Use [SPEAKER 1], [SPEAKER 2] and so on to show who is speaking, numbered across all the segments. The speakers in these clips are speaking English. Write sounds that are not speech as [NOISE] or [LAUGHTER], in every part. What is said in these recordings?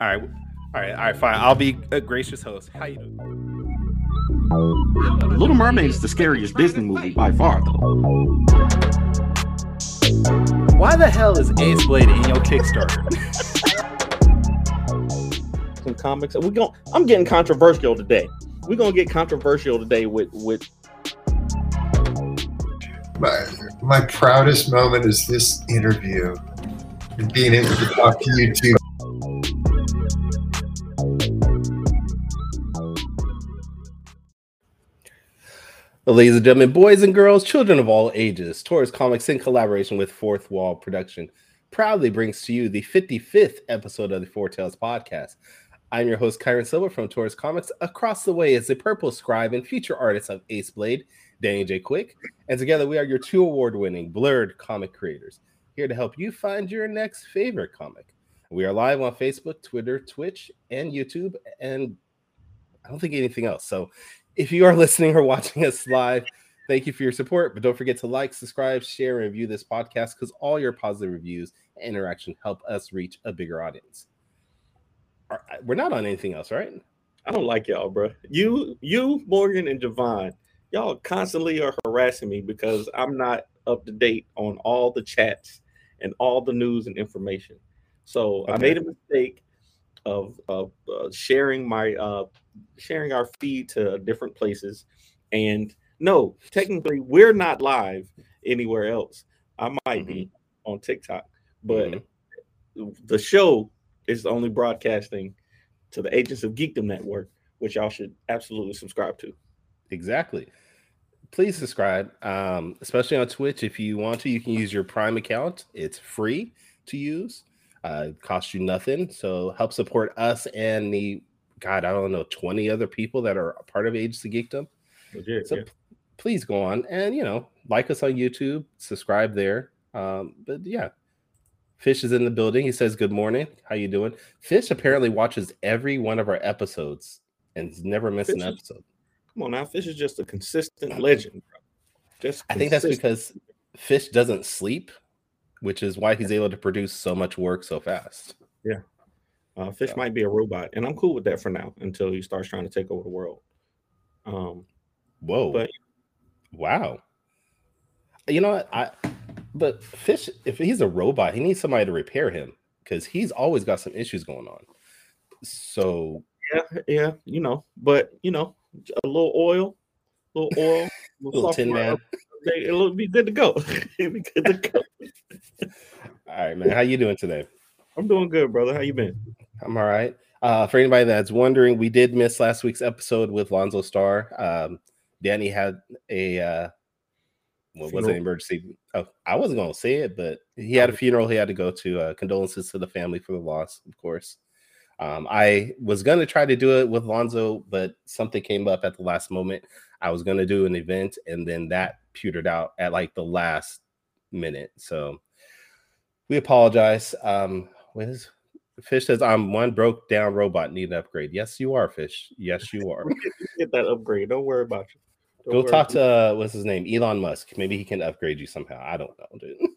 [SPEAKER 1] All right, all right, all right, fine. I'll be a gracious host. How you doing?
[SPEAKER 2] Little Mermaid is the scariest Disney movie by far, though.
[SPEAKER 1] Why the hell is Ace Blade in your Kickstarter?
[SPEAKER 3] Some comics. We going I'm getting controversial today. We're gonna get controversial today with with
[SPEAKER 4] my my proudest moment is this interview and being able to talk to you two.
[SPEAKER 1] Ladies and gentlemen, boys and girls, children of all ages, Taurus Comics in collaboration with Fourth Wall Production proudly brings to you the 55th episode of the Four Tales podcast. I'm your host, Kyrun Silver from Taurus Comics. Across the way is the purple scribe and feature artist of Ace Blade, Danny J. Quick. And together we are your two award winning blurred comic creators, here to help you find your next favorite comic. We are live on Facebook, Twitter, Twitch, and YouTube, and I don't think anything else. So if you are [LAUGHS] listening or watching us live, thank you for your support. But don't forget to like, subscribe, share, and review this podcast because all your positive reviews and interaction help us reach a bigger audience. We're not on anything else, right?
[SPEAKER 3] I don't like y'all, bro. You, you, Morgan, and Javon, y'all constantly are harassing me because I'm not up to date on all the chats and all the news and information. So okay. I made a mistake of, of uh, sharing my uh, sharing our feed to different places. And no, technically, we're not live anywhere else. I might mm-hmm. be on TikTok, but mm-hmm. the show is only broadcasting to the Agents of Geekdom Network, which y'all should absolutely subscribe to.
[SPEAKER 1] Exactly. Please subscribe, um, especially on Twitch. If you want to, you can use your Prime account. It's free to use. Uh, costs you nothing. So help support us and the God, I don't know, 20 other people that are a part of Agents of Geekdom. Legit, so yeah. p- please go on and, you know, like us on YouTube, subscribe there. Um, but yeah, Fish is in the building. He says, good morning. How you doing? Fish apparently watches every one of our episodes and never missed Fish an episode. Is,
[SPEAKER 3] come on now. Fish is just a consistent legend. Bro.
[SPEAKER 1] Just I think that's because Fish doesn't sleep, which is why he's able to produce so much work so fast.
[SPEAKER 3] Yeah. Uh, Fish so. might be a robot, and I'm cool with that for now until he starts trying to take over the world. Um,
[SPEAKER 1] Whoa! But wow, you know what? I but Fish, if he's a robot, he needs somebody to repair him because he's always got some issues going on. So
[SPEAKER 3] yeah, yeah, you know, but you know, a little oil, a little oil,
[SPEAKER 1] a [LAUGHS] little, tin man.
[SPEAKER 3] It'll be good to go. It'll [LAUGHS] be good to go. [LAUGHS]
[SPEAKER 1] All right, man. How you doing today?
[SPEAKER 3] I'm doing good, brother. How you been?
[SPEAKER 1] I'm all right. Uh, for anybody that's wondering, we did miss last week's episode with Lonzo Starr. Um, Danny had a uh, what was it? emergency? Oh, I wasn't going to say it, but he had a oh. funeral he had to go to. Uh, condolences to the family for the loss, of course. Um, I was going to try to do it with Lonzo, but something came up at the last moment. I was going to do an event, and then that petered out at like the last minute. So we apologize. Um, what is Fish says I'm one broke down robot need an upgrade. Yes, you are, Fish. Yes, you are. [LAUGHS]
[SPEAKER 3] Get that upgrade. Don't worry about you.
[SPEAKER 1] Don't Go talk to uh, what's his name, Elon Musk. Maybe he can upgrade you somehow. I don't know, dude. [LAUGHS]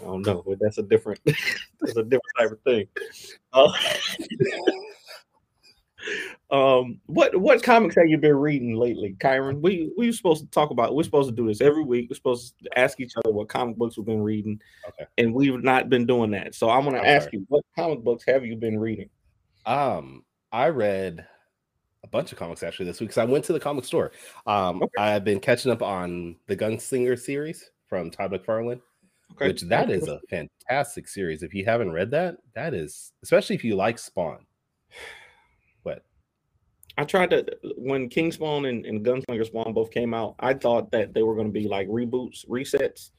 [SPEAKER 3] I don't know, but that's a different, [LAUGHS] that's a different type of thing. Uh, [LAUGHS] um, what what comics have you been reading lately, Kyrun? We we supposed to talk about. We're supposed to do this every week. We're supposed to ask each other what comic books we've been reading, okay. and we've not been doing that. So I'm going to ask sorry. you, what comic books have you been reading?
[SPEAKER 1] Um, I read a bunch of comics actually this week because I went to the comic store. Um, okay. I've been catching up on the Gunslinger series from Todd McFarlane. Okay. Which that is a [LAUGHS] fantastic series. If you haven't read that, that is especially if you like Spawn [SIGHS] What?
[SPEAKER 3] I tried to when King Spawn and, and Gunslinger Spawn both came out. I thought that they were going to be like reboots, resets,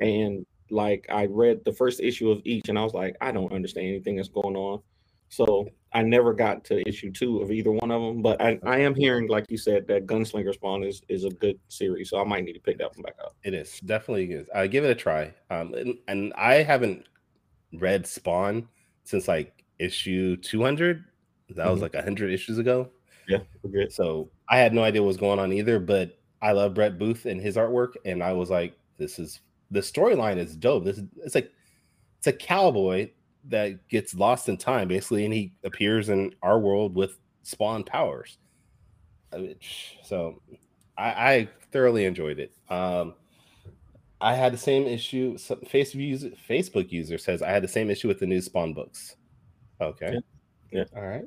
[SPEAKER 3] and like I read the first issue of each, and I was like, I don't understand anything that's going on. So I never got to issue two of either one of them. But I, I am hearing, like you said, that Gunslinger Spawn is is a good series, so I might need to pick that one back up.
[SPEAKER 1] It is definitely good. I give it a try. Um, and, and I haven't read Spawn since like issue two hundred. That mm-hmm. was like hundred issues ago.
[SPEAKER 3] Yeah.
[SPEAKER 1] So I had no idea what was going on either, but I love Brett Booth and his artwork, and I was like, this is the storyline is dope. This is it's like it's a cowboy that gets lost in time, basically, and he appears in our world with spawn powers. I mean, So I, I thoroughly enjoyed it. Um, I had the same issue. Some Facebook user, Facebook user says I had the same issue with the new Spawn books. Okay.
[SPEAKER 3] Yeah.
[SPEAKER 1] All right.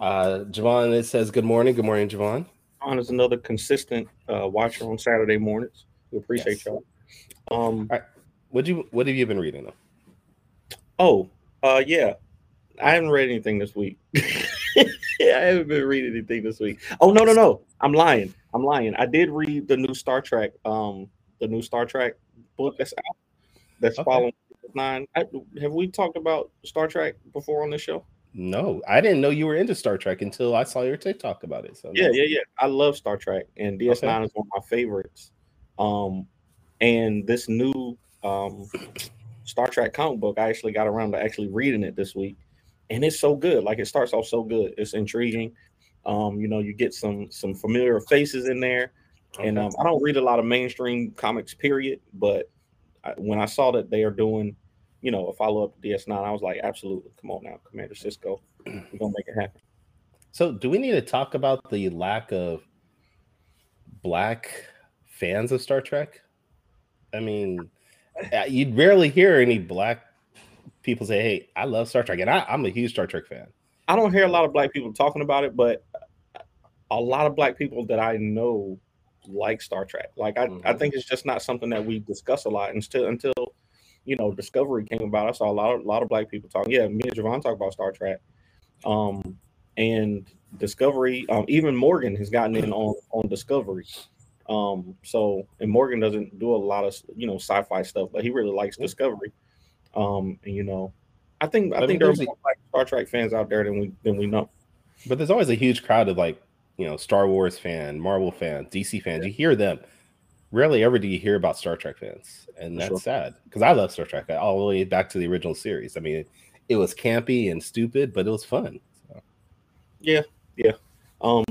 [SPEAKER 1] Uh, Javon it says good morning. Good morning, Javon.
[SPEAKER 3] On is another consistent uh, watcher on Saturday mornings. We appreciate
[SPEAKER 1] Yes.
[SPEAKER 3] y'all. Um,
[SPEAKER 1] What you what have you been reading though?
[SPEAKER 3] Oh, uh, yeah, I haven't read anything this week. [LAUGHS] I haven't been reading anything this week. Oh no, no, no, I'm lying. I'm lying. I did read the new Star Trek, um, the new Star Trek book that's out. That's
[SPEAKER 1] Okay.
[SPEAKER 3] following nine. I, have we talked about Star Trek before on this show?
[SPEAKER 1] No, I didn't know you were into Star Trek until I saw your TikTok about it. So
[SPEAKER 3] Yeah, yeah, yeah. I love Star Trek, and DS9
[SPEAKER 1] Okay.
[SPEAKER 3] is one of my favorites. Um, and this new um Star Trek comic book, I actually got around to actually reading it this week, and it's so good. Like it starts off so good. It's intriguing. Um, you know, you get some some familiar faces in there, and um, I don't read a lot of mainstream comics, period. But I, when I saw that they are doing, you know, a follow up to DS9, I was like, absolutely, come on now, Commander Sisko, we're gonna make it happen.
[SPEAKER 1] So, do we need to talk about the lack of black fans of Star Trek? I mean, you'd rarely hear any black people say, "Hey, I love Star Trek," and I, I'm a huge Star Trek fan.
[SPEAKER 3] I don't hear a lot of black people talking about it, but a lot of black people that I know like Star Trek. Like I, I
[SPEAKER 1] Mhm.
[SPEAKER 3] think it's just not something that we discuss a lot until until you know Discovery came about. I saw a lot of a lot of black people talking. Yeah, me and Javon talk about Star Trek. Um and Discovery, um, even Morgan has gotten in on on Discovery. Um, so and Morgan doesn't do a lot of you know sci-fi stuff, but he really likes Discovery. Um, and you know, I think I
[SPEAKER 1] I mean,
[SPEAKER 3] think
[SPEAKER 1] a-
[SPEAKER 3] more black Star Trek fans out there than we than we know.
[SPEAKER 1] But there's always a huge crowd of like, you know, Star Wars fan, Marvel fan, DC fans. You hear them. Rarely ever do you hear about Star Trek fans, and that's
[SPEAKER 3] sure.
[SPEAKER 1] sad because I love Star Trek all the way back to the original series. I mean, it was campy and stupid, but it was fun. So, Yeah, yeah.
[SPEAKER 3] Um,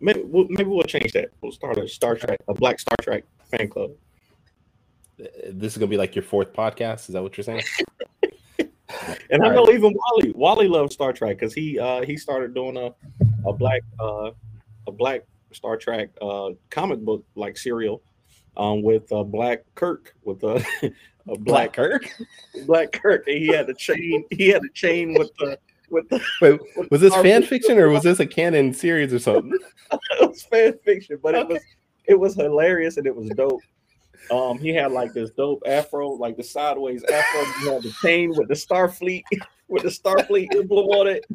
[SPEAKER 3] maybe we'll, maybe we'll change that. We'll start a Star Trek, a Black Star Trek fan club.
[SPEAKER 1] uh, this is gonna be like your fourth podcast. Is that what you're saying? [LAUGHS]
[SPEAKER 3] And I
[SPEAKER 1] All
[SPEAKER 3] know even Wally, Wally loves Star Trek because he uh he started doing a a black uh a black Star Trek uh comic book like serial um with uh Black Kirk with [LAUGHS] a, a black
[SPEAKER 1] Kirk.
[SPEAKER 3] Black Kirk and he had a chain he had a chain with the with the [LAUGHS]
[SPEAKER 1] Wait, was this fan fiction or was [LAUGHS] this a canon series or something? [LAUGHS]
[SPEAKER 3] it was fan fiction, but it was it was hilarious and it was dope. Um, he had like this dope afro, like the sideways afro. He had the chain with the Starfleet with the Starfleet emblem on it.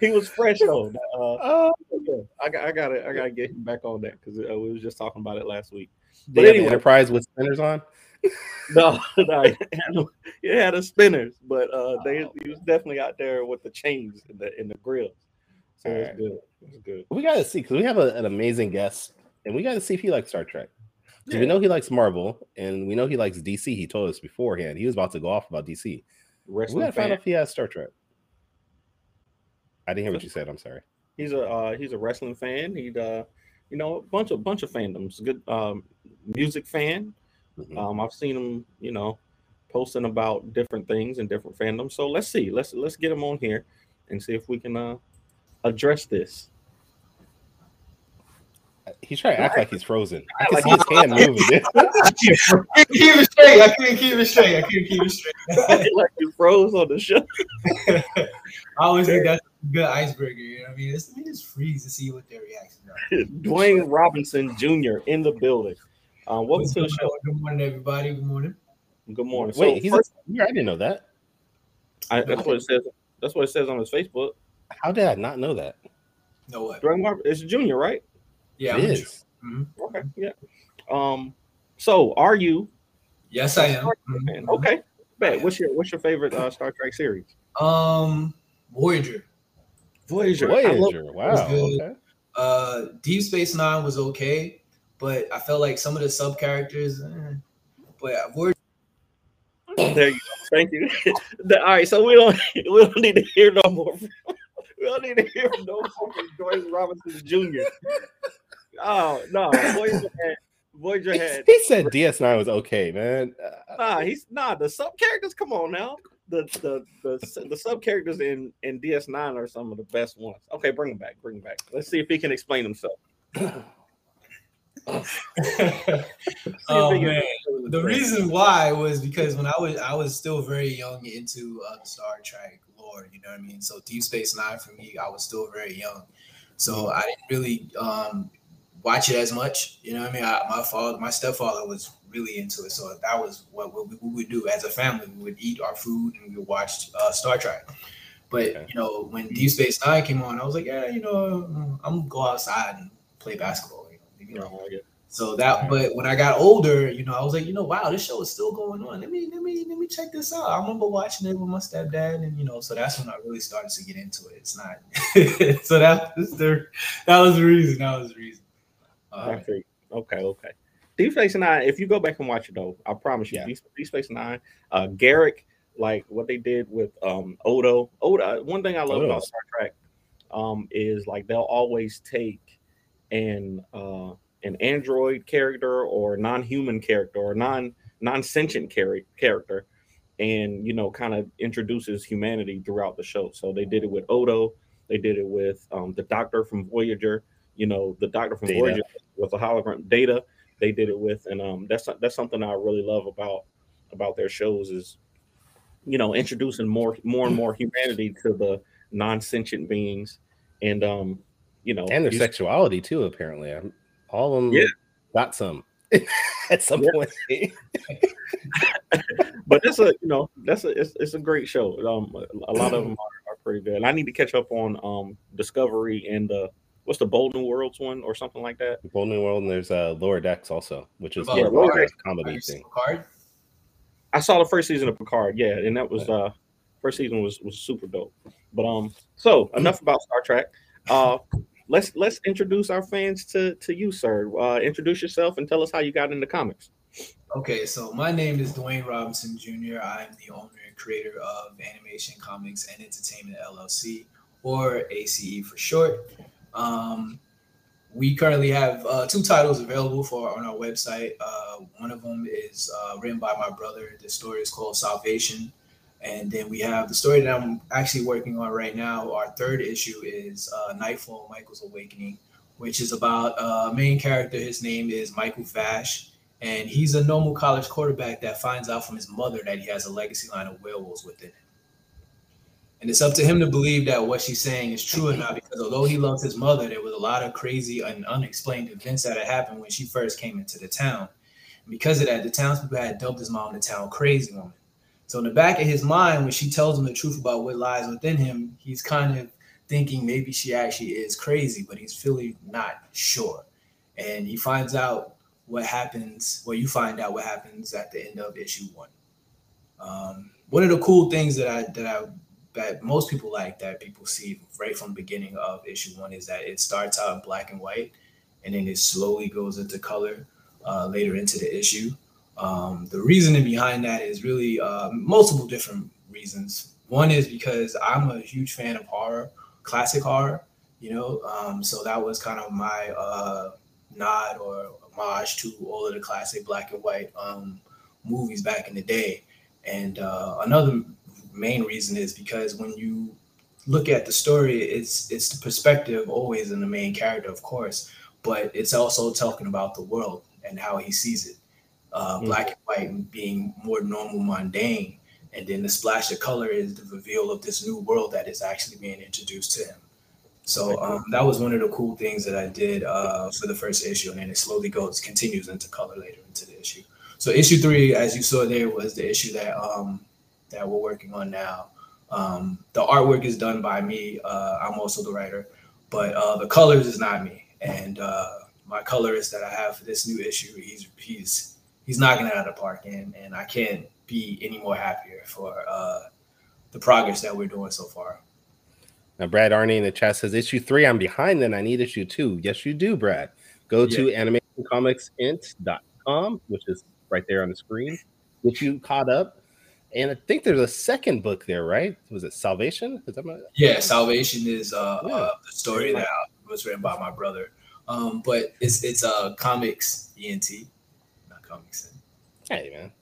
[SPEAKER 3] He was fresh though. Uh,
[SPEAKER 1] Oh,
[SPEAKER 3] yeah, I got I got I got to get him back on that because uh, we was just talking about it last week.
[SPEAKER 1] they have
[SPEAKER 3] anyway.
[SPEAKER 1] Enterprise with spinners on. [LAUGHS]
[SPEAKER 3] No, [LAUGHS] no, it had, it had the spinners, but uh, they he was definitely out there with the chains in the in the grill. So it's was
[SPEAKER 1] Alright.
[SPEAKER 3] good. It was good.
[SPEAKER 1] We got to see because we have a, an amazing guest, and we got to see if he likes Star Trek. 'Cause We know he likes Marvel, and we know he likes DC. He told us beforehand. He was about to go off about DC. We
[SPEAKER 3] Wrestling
[SPEAKER 1] got to find
[SPEAKER 3] fan.
[SPEAKER 1] out if he has Star Trek. I didn't hear what you said. I'm sorry.
[SPEAKER 3] He's a uh, he's a wrestling fan. He'd uh, you know a bunch of bunch of fandoms. Good um, music fan.
[SPEAKER 1] Mhm.
[SPEAKER 3] Um, I've seen him, you know, posting about different things and different fandoms. So let's see. Let's let's get him on here and see if we can uh, address this.
[SPEAKER 1] He's trying to act like he's frozen. I can
[SPEAKER 3] Like
[SPEAKER 1] see his hand moving. [LAUGHS]
[SPEAKER 4] I can't keep it straight. I can't keep it straight. I can't keep it straight. [LAUGHS]
[SPEAKER 3] like you froze on the show. [LAUGHS]
[SPEAKER 5] I always think that's a good icebreaker. You know what I mean? Let's, let me just freeze to see what their reaction are.
[SPEAKER 3] Dwayne Robinson Jr. in the building. Um, welcome
[SPEAKER 5] What's
[SPEAKER 3] to the show.
[SPEAKER 5] on? Good morning, everybody. Good morning.
[SPEAKER 3] Good morning. So
[SPEAKER 1] Wait, he's
[SPEAKER 3] first,
[SPEAKER 1] a, yeah, I didn't know that.
[SPEAKER 3] I, that's what it says. That's what it says on his Facebook.
[SPEAKER 1] How did I not know that?
[SPEAKER 5] No what?
[SPEAKER 3] Dwayne Robinson, it's Junior, right?
[SPEAKER 5] Yeah,
[SPEAKER 1] it
[SPEAKER 5] I'm
[SPEAKER 1] is.
[SPEAKER 3] Okay, yeah. Um, so are you?
[SPEAKER 5] Yes, I am.
[SPEAKER 3] Man, okay. Bet. What's your What's your favorite uh, Star Trek series?
[SPEAKER 5] Um, Voyager.
[SPEAKER 3] Voyager.
[SPEAKER 1] Voyager. Wow.
[SPEAKER 5] good.
[SPEAKER 1] Okay.
[SPEAKER 5] Uh, Deep Space Nine was okay, but I felt like some of the sub characters. Eh. But Voyager.
[SPEAKER 3] there you go. Thank you. [LAUGHS] All right, so we don't [LAUGHS] [LAUGHS] we don't need to hear no more. From, we don't need to hear no more from Dwayne Robinson Jr. Oh no, Voyager had Voyager had
[SPEAKER 1] He said DS9 was okay, man. Uh,
[SPEAKER 3] nah. He's nah. The sub characters. Come on now. the the the, the sub characters in in DS9 are some of the best ones. Okay, bring them back. Bring them back. Let's see if he can explain himself. [CLEARS THROAT] [LAUGHS]
[SPEAKER 5] oh
[SPEAKER 3] See if he can-
[SPEAKER 5] man, the reason why was because when I was I was still very young into uh, Star Trek lore. You know what I mean? So Deep Space Nine for me, I was still very young, so I didn't really um, watch it as much. You know what I mean? I, my father, my stepfather was really into it, so that was what, what we we would do as a family. We would eat our food and we would watch uh, Star Trek. But
[SPEAKER 1] Okay.
[SPEAKER 5] you know, when Deep Space Nine came on, I was like, yeah, you know, I'm gonna go outside and play basketball. You know,
[SPEAKER 3] yeah.
[SPEAKER 5] so that, but when I got older, you know, I was like, you know, wow, this show is still going on. Let me, let me, let me check this out. I remember watching it with my stepdad, and you know, so that's when I really started to get into it. It's not, [LAUGHS] so that was the, that was the reason. That was the reason. Uh,
[SPEAKER 3] Okay, okay. Deep Space Nine. If you go back and watch it though, I promise you,
[SPEAKER 1] Yeah.
[SPEAKER 3] Deep, Deep Space Nine. Uh, Garak, like what they did with um Odo. Odo. One thing I love
[SPEAKER 1] Odo.
[SPEAKER 3] about Star Trek, um, is like they'll always take an uh an android character or non-human character or non non-sentient char- character, and you know, kind of introduces humanity throughout the show. So they did it with Odo. They did it with um the Doctor from Voyager. You know, the Doctor from
[SPEAKER 1] Data.
[SPEAKER 3] Voyager with the hologram data they did it with and um that's that's something i really love about about their shows is you know introducing more more and more humanity to the non-sentient beings and um you know
[SPEAKER 1] and their
[SPEAKER 3] you-
[SPEAKER 1] sexuality too. Apparently, I'm, all of them
[SPEAKER 3] Yeah.
[SPEAKER 1] got some [LAUGHS] at some
[SPEAKER 3] Yeah.
[SPEAKER 1] point. [LAUGHS]
[SPEAKER 3] but that's a you know that's a it's, it's a great show um a lot of them [CLEARS THROAT] are, are pretty good and i need to catch up on um discovery and the what's the bold new worlds one or something like that
[SPEAKER 1] Bold New World, and there's uh, Lower Decks also, which is
[SPEAKER 5] What
[SPEAKER 1] more
[SPEAKER 3] about
[SPEAKER 1] of
[SPEAKER 3] Lower
[SPEAKER 1] a
[SPEAKER 3] Decks?
[SPEAKER 1] Comedy thing.
[SPEAKER 5] card?
[SPEAKER 3] I saw the first season of Picard, yeah, and that was uh first season was was super dope. But um, so enough [CLEARS THROAT] about Star Trek. Uh, let's let's introduce our fans to to you, sir. Uh, introduce yourself and tell us how you got into comics.
[SPEAKER 5] Okay, so my name is Dwayne Robinson Jr. I'm the owner and creator of Animation Comics and Entertainment LLC, or ACE for short. Um, we currently have uh, two titles available for on our website. Uh, one of them is uh, written by my brother. The story is called Salvation, and then we have the story that I'm actually working on right now. Our third issue is uh, Nightfall: Michael's Awakening, which is about a main character. His name is Michael Vash and he's a normal college quarterback that finds out from his mother that he has a legacy line of werewolves within him. And it's up to him to believe that what she's saying is true or not, because although he loves his mother, there was a lot of crazy and unexplained events that had happened when she first came into the town. And because of that, the townspeople had dubbed his mom the town crazy woman. So in the back of his mind, when she tells him the truth about what lies within him, he's kind of thinking maybe she actually is crazy, but he's really not sure. And he finds out what happens well you find out what happens at the end of issue one um, one of the cool things that i that i that most people like that people see right from the beginning of issue one is that it starts out in black and white and then it slowly goes into color uh, later into the issue um, the reasoning behind that is really uh, multiple different reasons one is because i'm a huge fan of horror classic horror you know um, so that was kind of my uh, nod or homage to all of the classic black and white um, movies back in the day. And uh, another main reason is because when you look at the story, it's it's the perspective always in the main character, of course, but it's also talking about the world and how he sees it. Uh,
[SPEAKER 3] Mhm.
[SPEAKER 5] Black and white being more normal, mundane, and then the splash of color is the reveal of this new world that is actually being introduced to him. So um, that was one of the cool things that I did uh, for the first issue, and then it slowly goes continues into color later into the issue. So issue three, as you saw there, was the issue that um, that we're working on now. Um, the artwork is done by me. Uh, I'm also the writer, but uh, the colors is not me. And uh, my colorist that I have for this new issue, he's he's he's knocking it out of the park, and and I can't be any more happier for uh, the progress that we're doing so far.
[SPEAKER 1] Now, Brad Arney in the chat says, issue three, I'm behind, then I need issue two. Yes, you do, Brad. Go to animationcomicsint.com, which is right there on the screen. Get you caught up. And I think there's a second book there, right? Was it Salvation? Is that my,
[SPEAKER 5] Yeah, Salvation is uh,
[SPEAKER 1] Yeah.
[SPEAKER 5] uh the story that was written by my brother. Um, but it's it's uh comics ENT, not comics.
[SPEAKER 1] hey, man.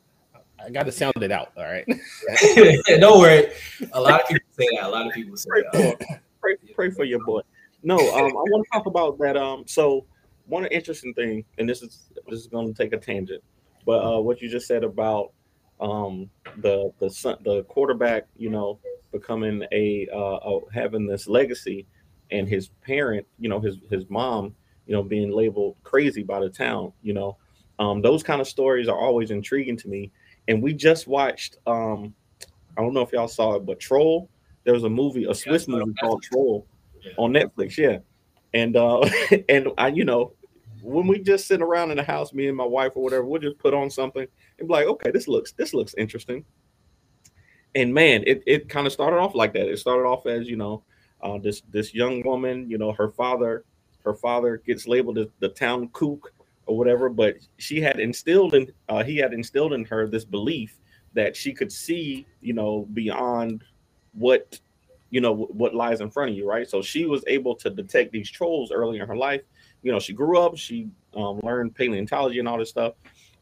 [SPEAKER 1] I got to sound it out. All right. [LAUGHS] [LAUGHS]
[SPEAKER 5] Don't worry. A lot of people say that. A lot of people say
[SPEAKER 3] Pray
[SPEAKER 5] that.
[SPEAKER 3] pray, pray for your boy. No, um, I want to talk about that. Um, so one interesting thing, and this is this is going to take a tangent, but uh, what you just said about um the the son, the quarterback, you know, becoming a uh a, having this legacy, and his parent, you know, his his mom, you know, being labeled crazy by the town, you know, um, those kind of stories are always intriguing to me. And we just watched, um, I don't know if y'all saw it, but Troll. There was a movie, a Swiss
[SPEAKER 5] saw
[SPEAKER 3] movie called Troll
[SPEAKER 5] Yeah.
[SPEAKER 3] on Netflix. Yeah, and uh, [LAUGHS] and I, you know, when we just sit around in the house, me and my wife or whatever, we'll just put on something and be like, okay, this looks this looks interesting. And man, it, it kind of started off like that. It started off as you know, uh, this this young woman, you know, her father, her father gets labeled as the town kook or whatever, but she had instilled in uh, he had instilled in her this belief that she could see, you know, beyond what you know what lies in front of you, right? So she was able to detect these trolls early in her life. You know, she grew up, she um, learned paleontology and all this stuff,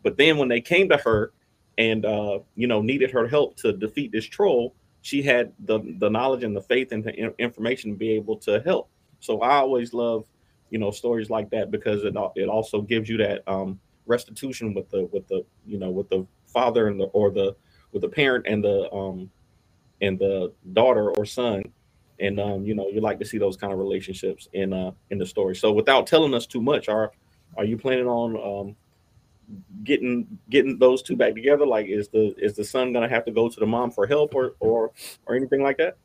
[SPEAKER 3] but then when they came to her and uh, you know needed her help to defeat this troll, she had the the knowledge and the faith and the information to be able to help. So I always love you know stories like that because it it also gives you that um, restitution with the with the you know with the father and the or the with the parent and the um and the daughter or son. And um you know you like to see those kind of relationships in uh in the story. So without telling us too much are are you planning on um getting getting those two back together? Like is the is the son gonna have to go to the mom for help or or or anything like that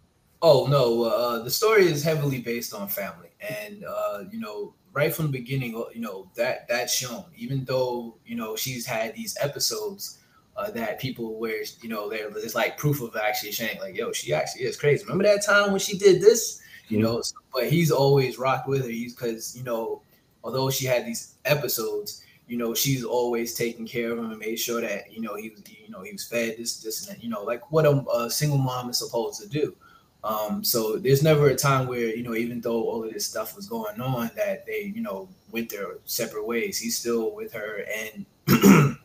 [SPEAKER 5] Oh no, uh, the story is heavily based on family, and uh, you know, right from the beginning, uh, you know that that's shown. Even though you know she's had these episodes uh, that people where you know there it's like proof of actually saying like, yo, she actually is crazy. Remember that time when she did this? You
[SPEAKER 3] Mhm.
[SPEAKER 5] know, but he's always rocked with her. He's because you know, although she had these episodes, you know, she's always taking care of him and made sure that you know he was you know he was fed this this and that. You know, like what a, a single mom is supposed to do. Um, so there's never a time where, you know, even though all of this stuff was going on, that they, you know, went their separate ways. He's still with her. And [CLEARS THROAT]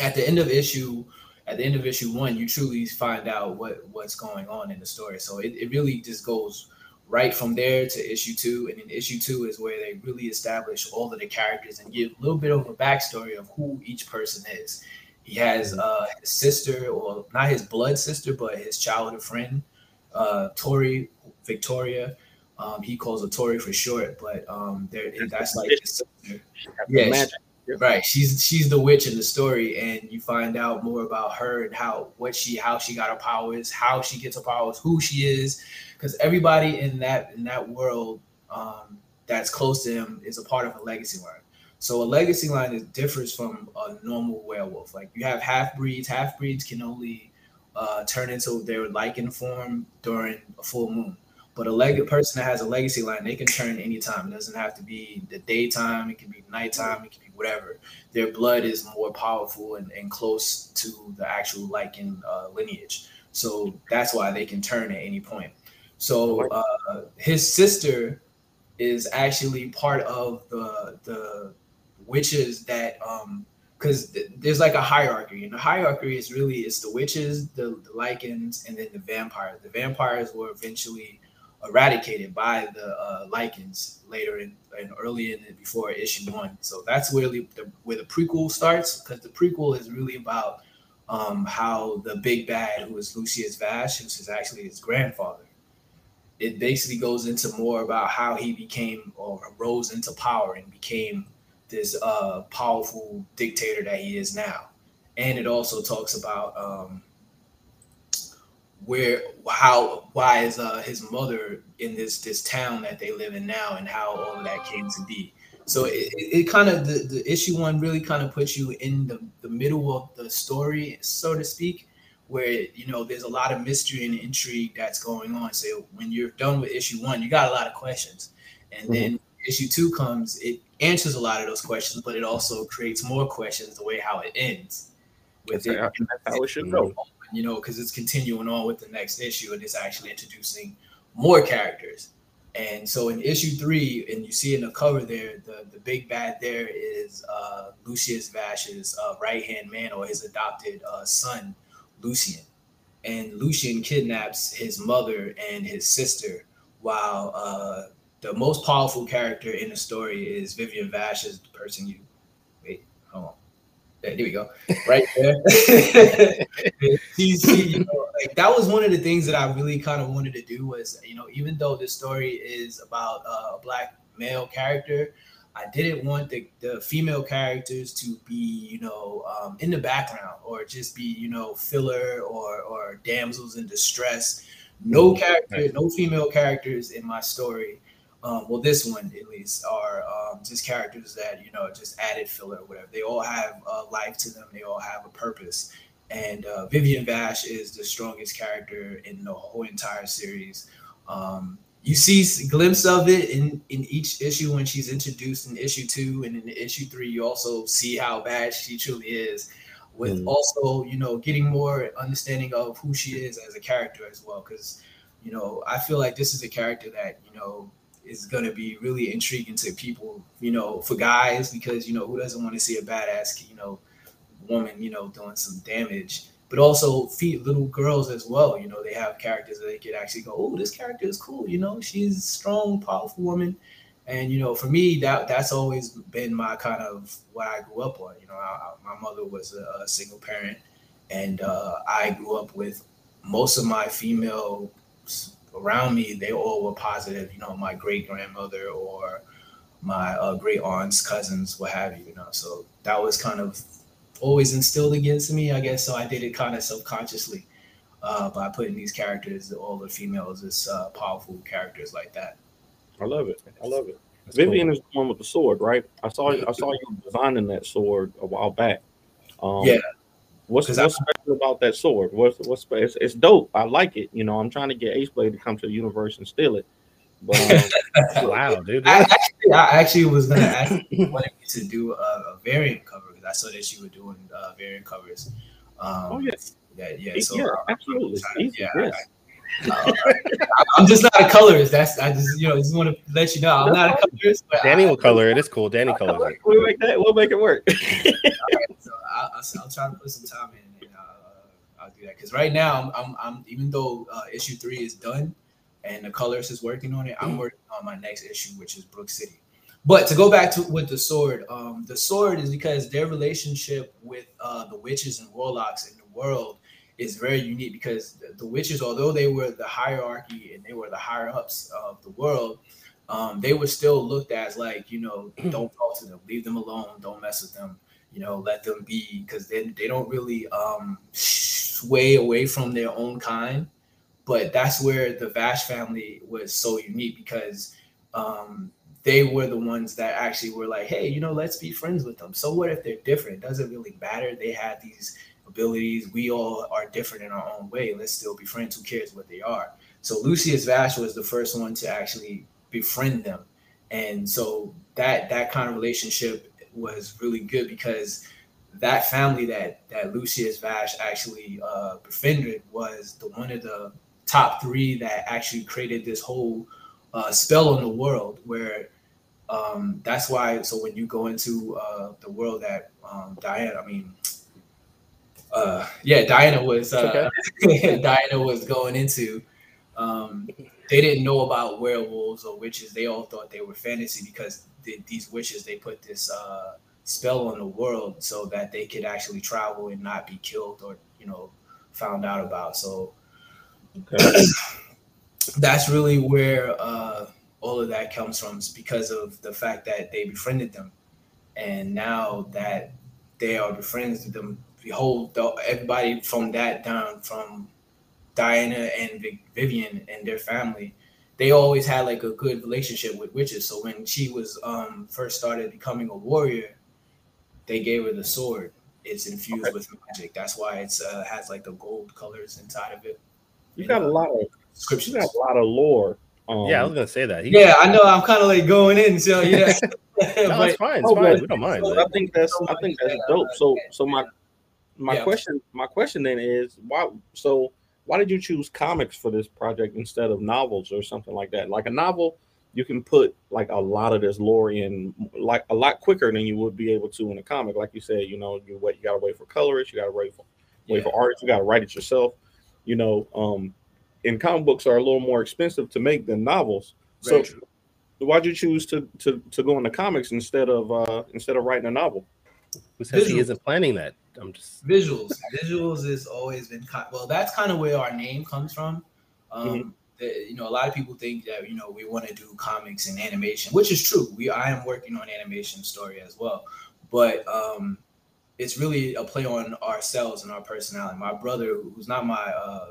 [SPEAKER 5] at the end of issue, at the end of issue one, you truly find out what what's going on in the story. So it, it really just goes right from there to issue two. And then issue two is where they really establish all of the characters and give a little bit of a backstory of who each person is. He has uh, his sister, or not his blood sister, but his childhood friend, uh Tori Victoria. Um, he calls her Tori for short, but um, there that's like. Yeah, she- right. She's she's the witch in the story, and you find out more about her and how what she how she got her powers, how she gets her powers, who she is, because everybody in that in that world um, that's close to him is a part of a legacy line. So a legacy line is differs from a normal werewolf. Like you have half breeds. Half breeds can only uh, turn into their lycan form during a full moon. But a leg person that has a legacy line, they can turn anytime. It doesn't have to be the daytime. It can be nighttime. It can be whatever. Their blood is more powerful and, and close to the actual lycan uh, lineage. So that's why they can turn at any point. So uh, his sister is actually part of the the witches that um because th- there's like a hierarchy and the hierarchy is really it's the witches the, the lycans and then the vampires. The vampires were eventually eradicated by the uh, lycans later in, in early in before issue one. So that's where the, where the prequel starts because the prequel is really about um, how the big bad who is lucius vash who's actually his grandfather. It basically goes into more about how he became or rose into power and became this uh, powerful dictator that he is now. And it also talks about um, where how why is uh, his mother in this this town that they live in now and how all of that came to be. So it, it, it kind of the, the issue one really kind of puts you in the, the middle of the story, so to speak, where you know there's a lot of mystery and intrigue that's going on. So when you're done with issue one, you got a lot of questions, and then issue two comes, it answers a lot of those questions, but it also creates more questions the way how it ends. With
[SPEAKER 3] That's
[SPEAKER 5] it,
[SPEAKER 3] how- how it should go.
[SPEAKER 5] you know, because it's continuing on with the next issue and it's actually introducing more characters. And so in issue three, and you see in the cover there, the, the big bad there is uh, Lucius Vash's uh, right hand man or his adopted uh, son, Lucian. And Lucian kidnaps his mother and his sister, while uh, the most powerful character in the story is Vivian Vash, is the person you wait, hold on. There, here we go. Right there. [LAUGHS] [LAUGHS] She, you know, like that was one of the things that I really kind of wanted to do was, you know, even though this story is about uh, a black male character, I didn't want the, the female characters to be, you know, um, in the background or just be, you know, filler or or damsels in distress. No character, no female characters in my story um, well, this one at least are um, just characters that you know just added filler or whatever. They all have a life to them. They all have a purpose. And uh, Vivian Vash is the strongest character in the whole entire series. Um, you see a glimpse of it in, in each issue when she's introduced in issue two, and in issue three, you also see how bad she truly is. With mm. also, you know, getting more understanding of who she is as a character as well, because you know, I feel like this is a character that you know is going to be really intriguing to people, you know, for guys, because, you know, who doesn't want to see a badass, you know, woman, you know, doing some damage, but also feed little girls as well. You know, they have characters that they could actually go, oh, this character is cool. You know, she's a strong, powerful woman. And, you know, for me, that that's always been my kind of what I grew up on. You know, I, my mother was a, a single parent and uh, I grew up with most of my female around me, they all were positive. You know, my great grandmother or my uh, great aunts, cousins, what have you. You know, so that was kind of always instilled against me, I guess. So I did it kind of subconsciously uh, by putting these characters, all the females, as uh, powerful characters like that.
[SPEAKER 3] I love it. I love it. That's Vivian cool. is the one with the sword, right? I saw I saw you designing that sword a while back. Um, yeah, What's, what's I, special about that sword? What's what's it's, it's dope. I like it. You know, I'm trying to get Ace Blade to come to the universe and steal it. But
[SPEAKER 1] um, [LAUGHS] wow, dude!
[SPEAKER 5] I actually, I actually was gonna ask you wanted me to do a, a variant cover because I saw that you were doing uh, variant covers. Um, oh yes, yeah, yeah. So
[SPEAKER 3] yeah, absolutely. yeah,
[SPEAKER 5] yes. I, am just not a colorist. That's I just you know just want to let you know I'm not a colorist.
[SPEAKER 1] Danny will color it. It's cool. Danny colors it.
[SPEAKER 3] We'll make that. We'll make it work.
[SPEAKER 5] so I'll, I'll, try to put some time in, and uh, I'll do that. Because right now, I'm, I'm, I'm even though uh, issue three is done, and the colorist is working on it, I'm working on my next issue, which is Brook City. But to go back to with the sword, um, the sword is because their relationship with uh, the witches and warlocks in the world is very unique because the, the witches, although they were the hierarchy and they were the higher ups of the world, um, they were still looked at as like, you know, [CLEARS THROAT] don't talk to them, leave them alone, don't mess with them you know, let them be because they, they don't really um, sway away from their own kind. But that's where the Vash family was so unique because um, they were the ones that actually were like, hey, you know, let's be friends with them. So what if they're different? It doesn't really matter. They had these abilities. We all are different in our own way. Let's still be friends. Who cares what they are? So Lucius Vash was the first one to actually befriend them. And so that that kind of relationship was really good because that family that that Lucius Vash actually uh, befriended was the one of the top three that actually created this whole uh, spell on the world. Where um, that's why. So when you go into uh, the world that um, Diana, I mean, uh, yeah, Diana was uh, okay. [LAUGHS] Diana was going into. Um, they didn't know about werewolves or witches. They all thought they were fantasy because the, these witches they put this uh, spell on the world so that they could actually travel and not be killed or you know found out about. So okay. [CLEARS THROAT] that's really where uh, all of that comes from, is because of the fact that they befriended them, and now that they are befriends with them, behold, everybody from that down from Diana and Vivian and their family they always had like a good relationship with witches. So when she was um first started becoming a warrior, they gave her the sword. It's infused okay. with magic. That's why it's uh, has like the gold colors inside of it.
[SPEAKER 3] You got a lot of scripture. You got a lot of lore.
[SPEAKER 1] Um, yeah, I was gonna say that.
[SPEAKER 5] He, yeah, I know. I'm kind of like going in. So yeah, [LAUGHS] no, [LAUGHS]
[SPEAKER 1] but, it's fine. It's oh, fine. We don't mind.
[SPEAKER 3] I think that's I think that's dope. So so my my yeah. question my question then is why so why did you choose comics for this project instead of novels or something like that? Like a novel, you can put like a lot of this lore in like a lot quicker than you would be able to in a comic. Like you said, you know, you wait, you gotta wait for colorists, you gotta wait for wait
[SPEAKER 5] Yeah.
[SPEAKER 3] for artists, you gotta write it yourself. You know, um, and comic books are a little more expensive to make than novels.
[SPEAKER 5] Very
[SPEAKER 3] so
[SPEAKER 5] true.
[SPEAKER 3] why'd you choose to to to go into comics instead of uh instead of writing a novel?
[SPEAKER 1] Who says he isn't planning that? I'm just
[SPEAKER 5] visuals. Visuals has always been kind well that's kind of where our name comes from. Um
[SPEAKER 3] Mhm.
[SPEAKER 5] the- you know a lot of people think that you know we want to do comics and animation which is true. We i am working on animation story as well. But um it's really a play on ourselves and our personality. My brother who's not my uh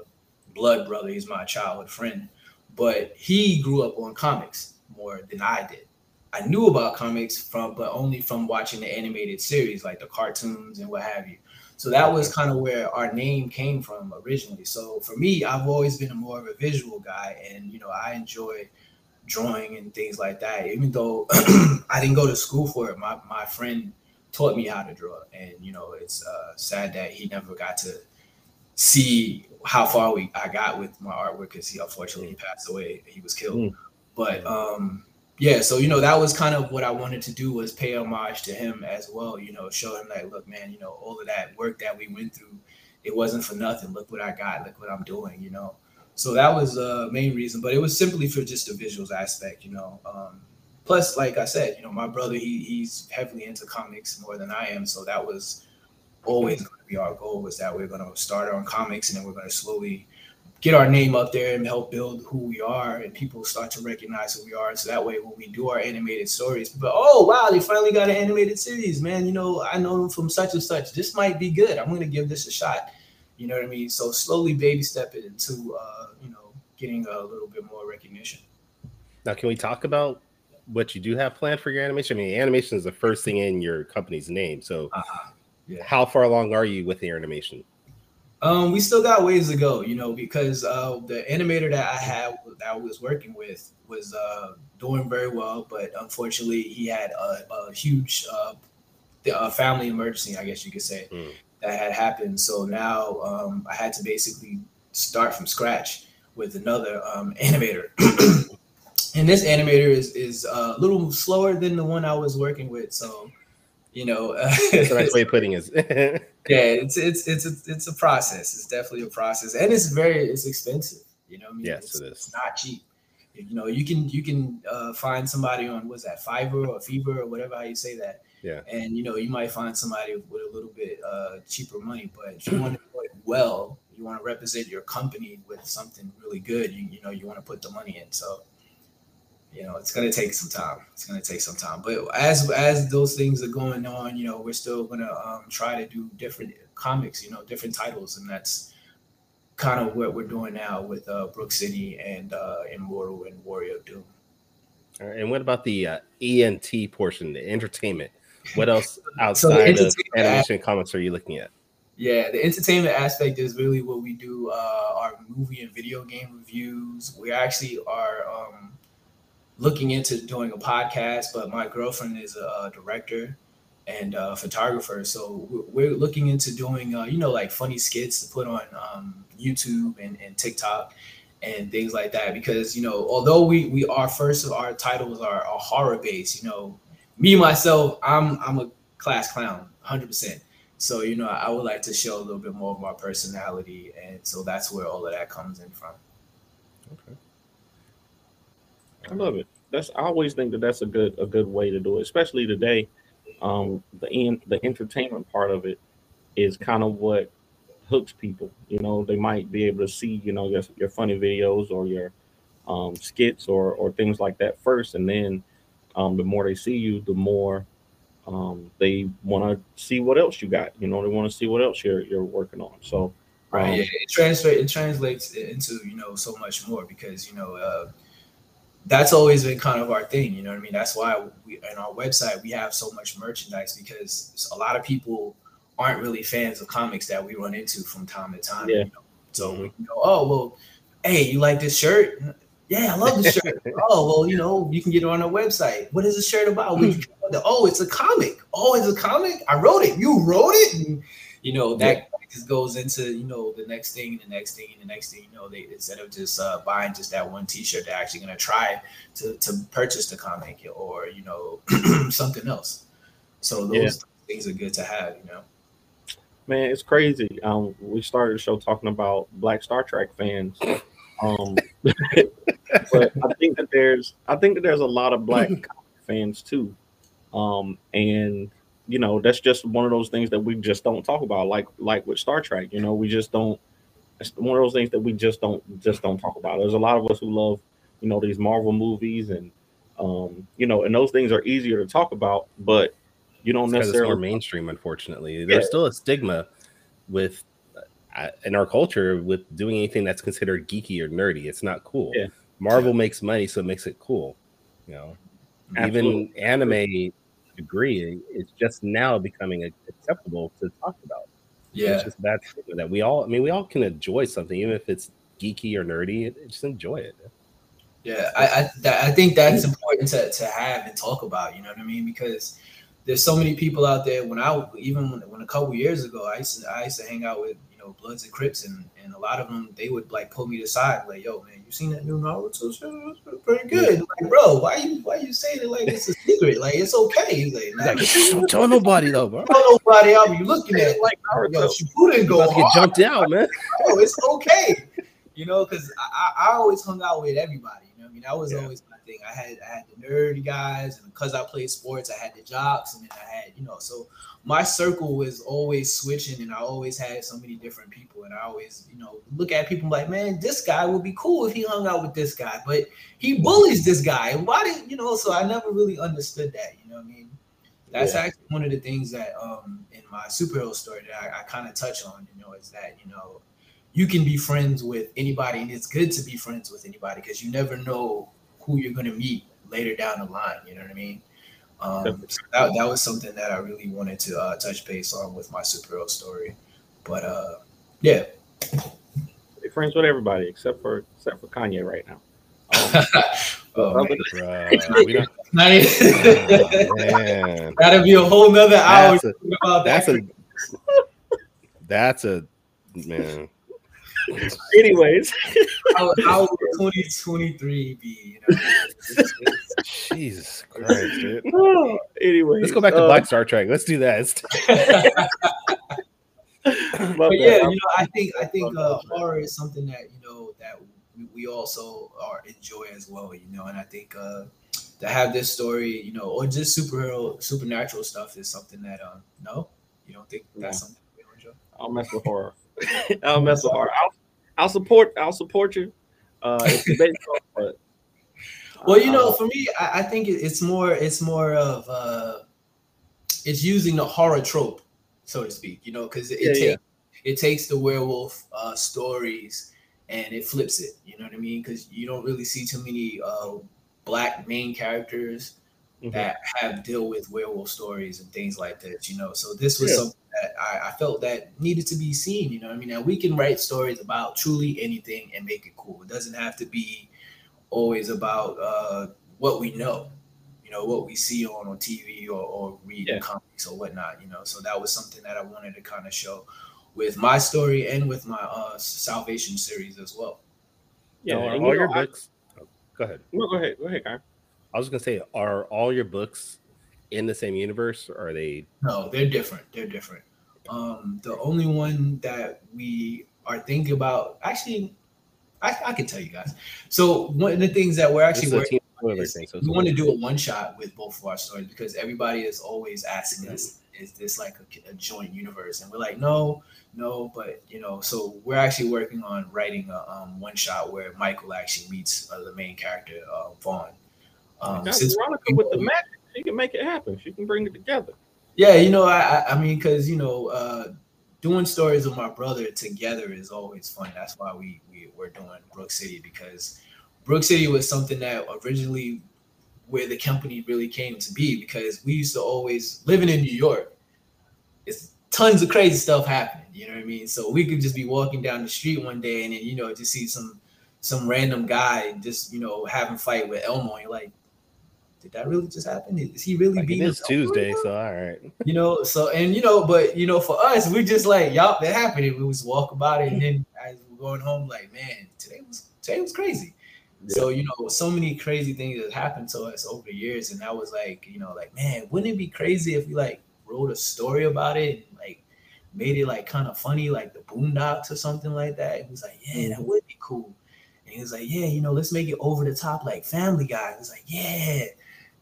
[SPEAKER 5] blood brother he's my childhood friend but he grew up on comics more than i did I knew about comics from, but only from watching the animated series, like the cartoons and what have you. So that was kind of where our name came from originally. So for me, I've always been a more of a visual guy, and you know, I enjoy drawing and things like that. Even though [CLEARS THROAT] I didn't go to school for it, my my friend taught me how to draw, and you know, it's uh, sad that he never got to see how far we I got with my artwork because he unfortunately he passed away. He was killed,
[SPEAKER 3] Mm.
[SPEAKER 5] but um yeah so you know that was kind of what i wanted to do was pay homage to him as well you know show him like look man you know all of that work that we went through it wasn't for nothing. Look what i got. Look what i'm doing you know. So that was the main reason but it was simply for just the visuals aspect you know um plus like i said you know my brother he he's heavily into comics more than i am so that was always going to be our goal was that we're going to start on comics and then we're going to slowly get our name up there and help build who we are and people start to recognize who we are so that way when we do our animated stories people oh wow they finally got an animated series man you know i know them from such and such this might be good i'm going to give this a shot you know what i mean so slowly baby step it into uh you know getting a little bit more recognition
[SPEAKER 1] now. Can we talk about what you do have planned for your animation? I mean, animation is the first thing in your company's name. So,
[SPEAKER 5] uh-huh. Yeah.
[SPEAKER 1] how far along are you with your animation?
[SPEAKER 5] Um, we still got ways to go, you know, because uh, the animator that I had that I was working with was uh, doing very well, but unfortunately, he had a, a huge uh, the, uh, family emergency, I guess you could say,
[SPEAKER 1] Mm.
[SPEAKER 5] that had happened. So now um, I had to basically start from scratch with another um, [LAUGHS] animator. [CLEARS THROAT] and this animator is is uh, a little slower than the one I was working with, so you know,
[SPEAKER 1] That's a nice way of [LAUGHS] putting it. [LAUGHS]
[SPEAKER 5] yeah, it's it's it's a, it's a process. It's definitely a process, and it's very it's expensive. You know, what I mean,
[SPEAKER 1] Yes,
[SPEAKER 5] it's,
[SPEAKER 1] it is.
[SPEAKER 5] It's not cheap. You know, you can you can uh, find somebody on what's that Fiverr or Fever or whatever how you say that.
[SPEAKER 1] Yeah.
[SPEAKER 5] And you know, you might find somebody with a little bit uh, cheaper money, but if you want to do it well, you want to represent your company with something really good. You you know, you want to put the money in. So you know it's going to take some time it's going to take some time but as as those things are going on you know we're still going to um, try to do different comics you know different titles and that's kind of what we're doing now with uh, brook city and uh, immortal and warrior doom
[SPEAKER 1] All right, and what about the uh, ENT portion, the entertainment? What [LAUGHS] else outside
[SPEAKER 5] the
[SPEAKER 1] of animation comics are you looking at?
[SPEAKER 5] Yeah, the entertainment aspect is really what we do. Uh, our movie and video game reviews. We actually are um, looking into doing a podcast, but my girlfriend is a, a director and a photographer, so we're- looking into doing, uh, you know, like funny skits to put on um, YouTube and, and TikTok and things like that. Because you know, although we we are first of our titles are, are horror based, you know, me myself, I'm I'm a class clown, hundred percent. So you know, I would like to show a little bit more of my personality, and so that's where all of that comes in from.
[SPEAKER 3] I love it. That's I always think that that's a good a good way to do it, especially today. Um, the in, the entertainment part of it is kind of what hooks people. You know, they might be able to see you know your your funny videos or your um, skits or or things like that first, and then um, the more they see you, the more um, they want to see what else you got. You know, they want to see what else you're you're working on. So,
[SPEAKER 5] Right.
[SPEAKER 3] um,
[SPEAKER 5] Yeah, it translate it translates into you know so much more because you know uh, that's always been kind of our thing. You know what I mean? That's why we on our website we have so much merchandise because a lot of people aren't really fans of comics that we run into from time to time.
[SPEAKER 3] Yeah.
[SPEAKER 5] You know? So we can go, oh well, hey, you like this shirt? Yeah, I love this [LAUGHS] shirt. oh well, you know, you can get it on our website. What is the shirt about? We- hmm. oh, it's a comic. Oh, it's a comic. I wrote it. You wrote it. And, you know that just goes into you know the next thing and the next thing and the next thing. You know, they instead of just uh, buying just that one T-shirt, they're actually gonna try to to purchase the comic or you know [CLEARS THROAT] something else. So those
[SPEAKER 3] Yeah.
[SPEAKER 5] things are good to have. You know.
[SPEAKER 3] Man, it's crazy. Um, we started the show talking about Black Star Trek fans. Um, [LAUGHS] but I think that there's, I think that there's a lot of Black [LAUGHS] fans too. Um, and you know, that's just one of those things that we just don't talk about. Like, like with Star Trek, you know, we just don't. It's one of those things that we just don't, just don't talk about. There's a lot of us who love, you know, these Marvel movies and, um, you know, and those things are easier to talk about, but you don't
[SPEAKER 1] it's
[SPEAKER 3] necessarily
[SPEAKER 1] more mainstream. Unfortunately, there's still a stigma with uh, in our culture with doing anything that's considered geeky or nerdy. It's not cool.
[SPEAKER 3] Yeah.
[SPEAKER 1] Marvel makes money, so it makes it cool. You know, even anime degree, it's just now becoming acceptable to talk about.
[SPEAKER 5] Yeah.
[SPEAKER 1] It's just that that we all. I mean, we all can enjoy something, even if it's geeky or nerdy. Just enjoy it.
[SPEAKER 5] Yeah, I I, that, I think that's important to, to have and talk about. You know what I mean? Because there's so many people out there. When I even when, when a couple years ago, I used to I used to hang out with know Bloods and Crips, and and a lot of them they would like pull me aside, like, "Yo, man, you seen that new Naruto show? It's pretty good." Like, bro, why you why you saying it like it's a secret? Like, it's okay. He's like, nah,
[SPEAKER 1] Like, don't [LAUGHS] tell nobody though, bro.
[SPEAKER 5] don't nobody I'll be looking at.
[SPEAKER 3] like
[SPEAKER 5] Yo,
[SPEAKER 3] Naruto.
[SPEAKER 5] Shippuden go
[SPEAKER 1] get jumped out, man. [LAUGHS]
[SPEAKER 5] Oh, it's okay. You know, because I, I, I always hung out with everybody. You know, I mean, that was
[SPEAKER 1] Yeah.
[SPEAKER 5] always my thing. I had I had the nerdy guys, and because I played sports, I had the jocks, and then I had you know, so my circle was always switching, and I always had so many different people, and I always you know look at people like, man, this guy would be cool if he hung out with this guy, but he bullies this guy, and why did you know? So I never really understood that. You know, what I mean. That's
[SPEAKER 3] Yeah.
[SPEAKER 5] actually one of the things that um in my superhero story that I, I kind of touch on, you know, is that you know you can be friends with anybody, and it's good to be friends with anybody because you never know who you're gonna meet later down the line. You know what I mean? Um, so that, that was something that I really wanted to uh, touch base on with my superhero story. But uh, yeah,
[SPEAKER 3] They're friends with everybody except for except for Kanye right now. Um, [LAUGHS]
[SPEAKER 5] oh, man.
[SPEAKER 1] Bruh, we don't, [LAUGHS]
[SPEAKER 5] even-
[SPEAKER 1] oh, man. [LAUGHS]
[SPEAKER 5] That'll be a whole nother hour
[SPEAKER 1] That's a,
[SPEAKER 5] about
[SPEAKER 1] that's
[SPEAKER 5] that.
[SPEAKER 1] a that's a man. [LAUGHS]
[SPEAKER 3] anyways,
[SPEAKER 5] how, how would [LAUGHS] 2023 be? You know? It's- it's-
[SPEAKER 1] Jesus Christ, dude.
[SPEAKER 3] anyways,
[SPEAKER 1] Let's go back to
[SPEAKER 3] uh,
[SPEAKER 1] Black Star Trek. Let's do that. [LAUGHS]
[SPEAKER 5] but
[SPEAKER 3] bad.
[SPEAKER 5] yeah,
[SPEAKER 3] I'm-
[SPEAKER 5] you know, I think I think uh, horror is something that you know that we, we also are enjoy as well. You know, and I think uh, to have this story, you know, or just superhero supernatural stuff is something that um no, you don't think that's
[SPEAKER 3] No.
[SPEAKER 5] something we enjoy.
[SPEAKER 3] I'll mess with horror. I'll mess with horror. I'll, I'll support. I'll support you. Uh, but [LAUGHS]
[SPEAKER 5] Well, you know, for me, I, I think it's more it's more of uh it's using the horror trope, so to speak, you know, because it,
[SPEAKER 3] Yeah,
[SPEAKER 5] takes
[SPEAKER 3] yeah.
[SPEAKER 5] it takes the werewolf uh stories and it flips it, you know what I mean? Because you don't really see too many uh black main characters
[SPEAKER 3] Mhm.
[SPEAKER 5] that have deal with werewolf stories and things like that, you know. So this was
[SPEAKER 3] Yeah.
[SPEAKER 5] something that I, I felt that needed to be seen, you know what I mean? Now we can write stories about truly anything and make it cool. It doesn't have to be always about uh, what we know, you know, what we see on on TV or, or read
[SPEAKER 3] Yeah.
[SPEAKER 5] in comics or whatnot, you know. So that was something that I wanted to kind of show with my story and with my uh, Salvation series as well.
[SPEAKER 3] yeah.
[SPEAKER 1] Now, are all
[SPEAKER 3] you
[SPEAKER 1] your
[SPEAKER 3] know, I-
[SPEAKER 1] books. oh, go ahead.
[SPEAKER 3] no, go ahead. Go ahead, Kyle.
[SPEAKER 1] I was gonna say, are all your books in the same universe? Or are they?
[SPEAKER 5] No, they're different. They're different. Um, the only one that we are thinking about, actually, I, I can tell you guys. So one of the things that we're actually working
[SPEAKER 1] team spoiler
[SPEAKER 5] is
[SPEAKER 1] thing. So
[SPEAKER 5] we want to do a one shot with both of our stories because everybody is always asking us, is this like a, a joint universe? And we're like, no, no, but you know, so we're actually working on writing a um, one shot where Michael actually meets uh, the main character, uh, Vaughn. Um, since-
[SPEAKER 3] Veronica with the magic, she can make it happen. She can bring it together.
[SPEAKER 5] Yeah, you know, I, I, mean, because you know, uh, doing stories with my brother together is always fun. That's why we, we we're doing Brook City because Brook City was something that originally where the company really came to be because we used to always living in New York. It's tons of crazy stuff happening. You know what I mean? So we could just be walking down the street one day and then you know just see some some random guy just you know having fight with Elmo. And you're like, did that really just happen? Is he really
[SPEAKER 1] Like, it
[SPEAKER 5] beating
[SPEAKER 1] is
[SPEAKER 5] himself
[SPEAKER 1] Tuesday, so all right.
[SPEAKER 5] you know so and you know but you know for us we just like y'all that happened. And we was walk about it and then as we're going home like man today was today was crazy. So you know so many crazy things that happened to us over the years and that was like you know like man wouldn't it be crazy if we like wrote a story about it and like made it like kind of funny like the boondocks or something like that? He was like yeah mm. that would be cool. And he was like yeah you know let's make it over the top like family guy. He was like yeah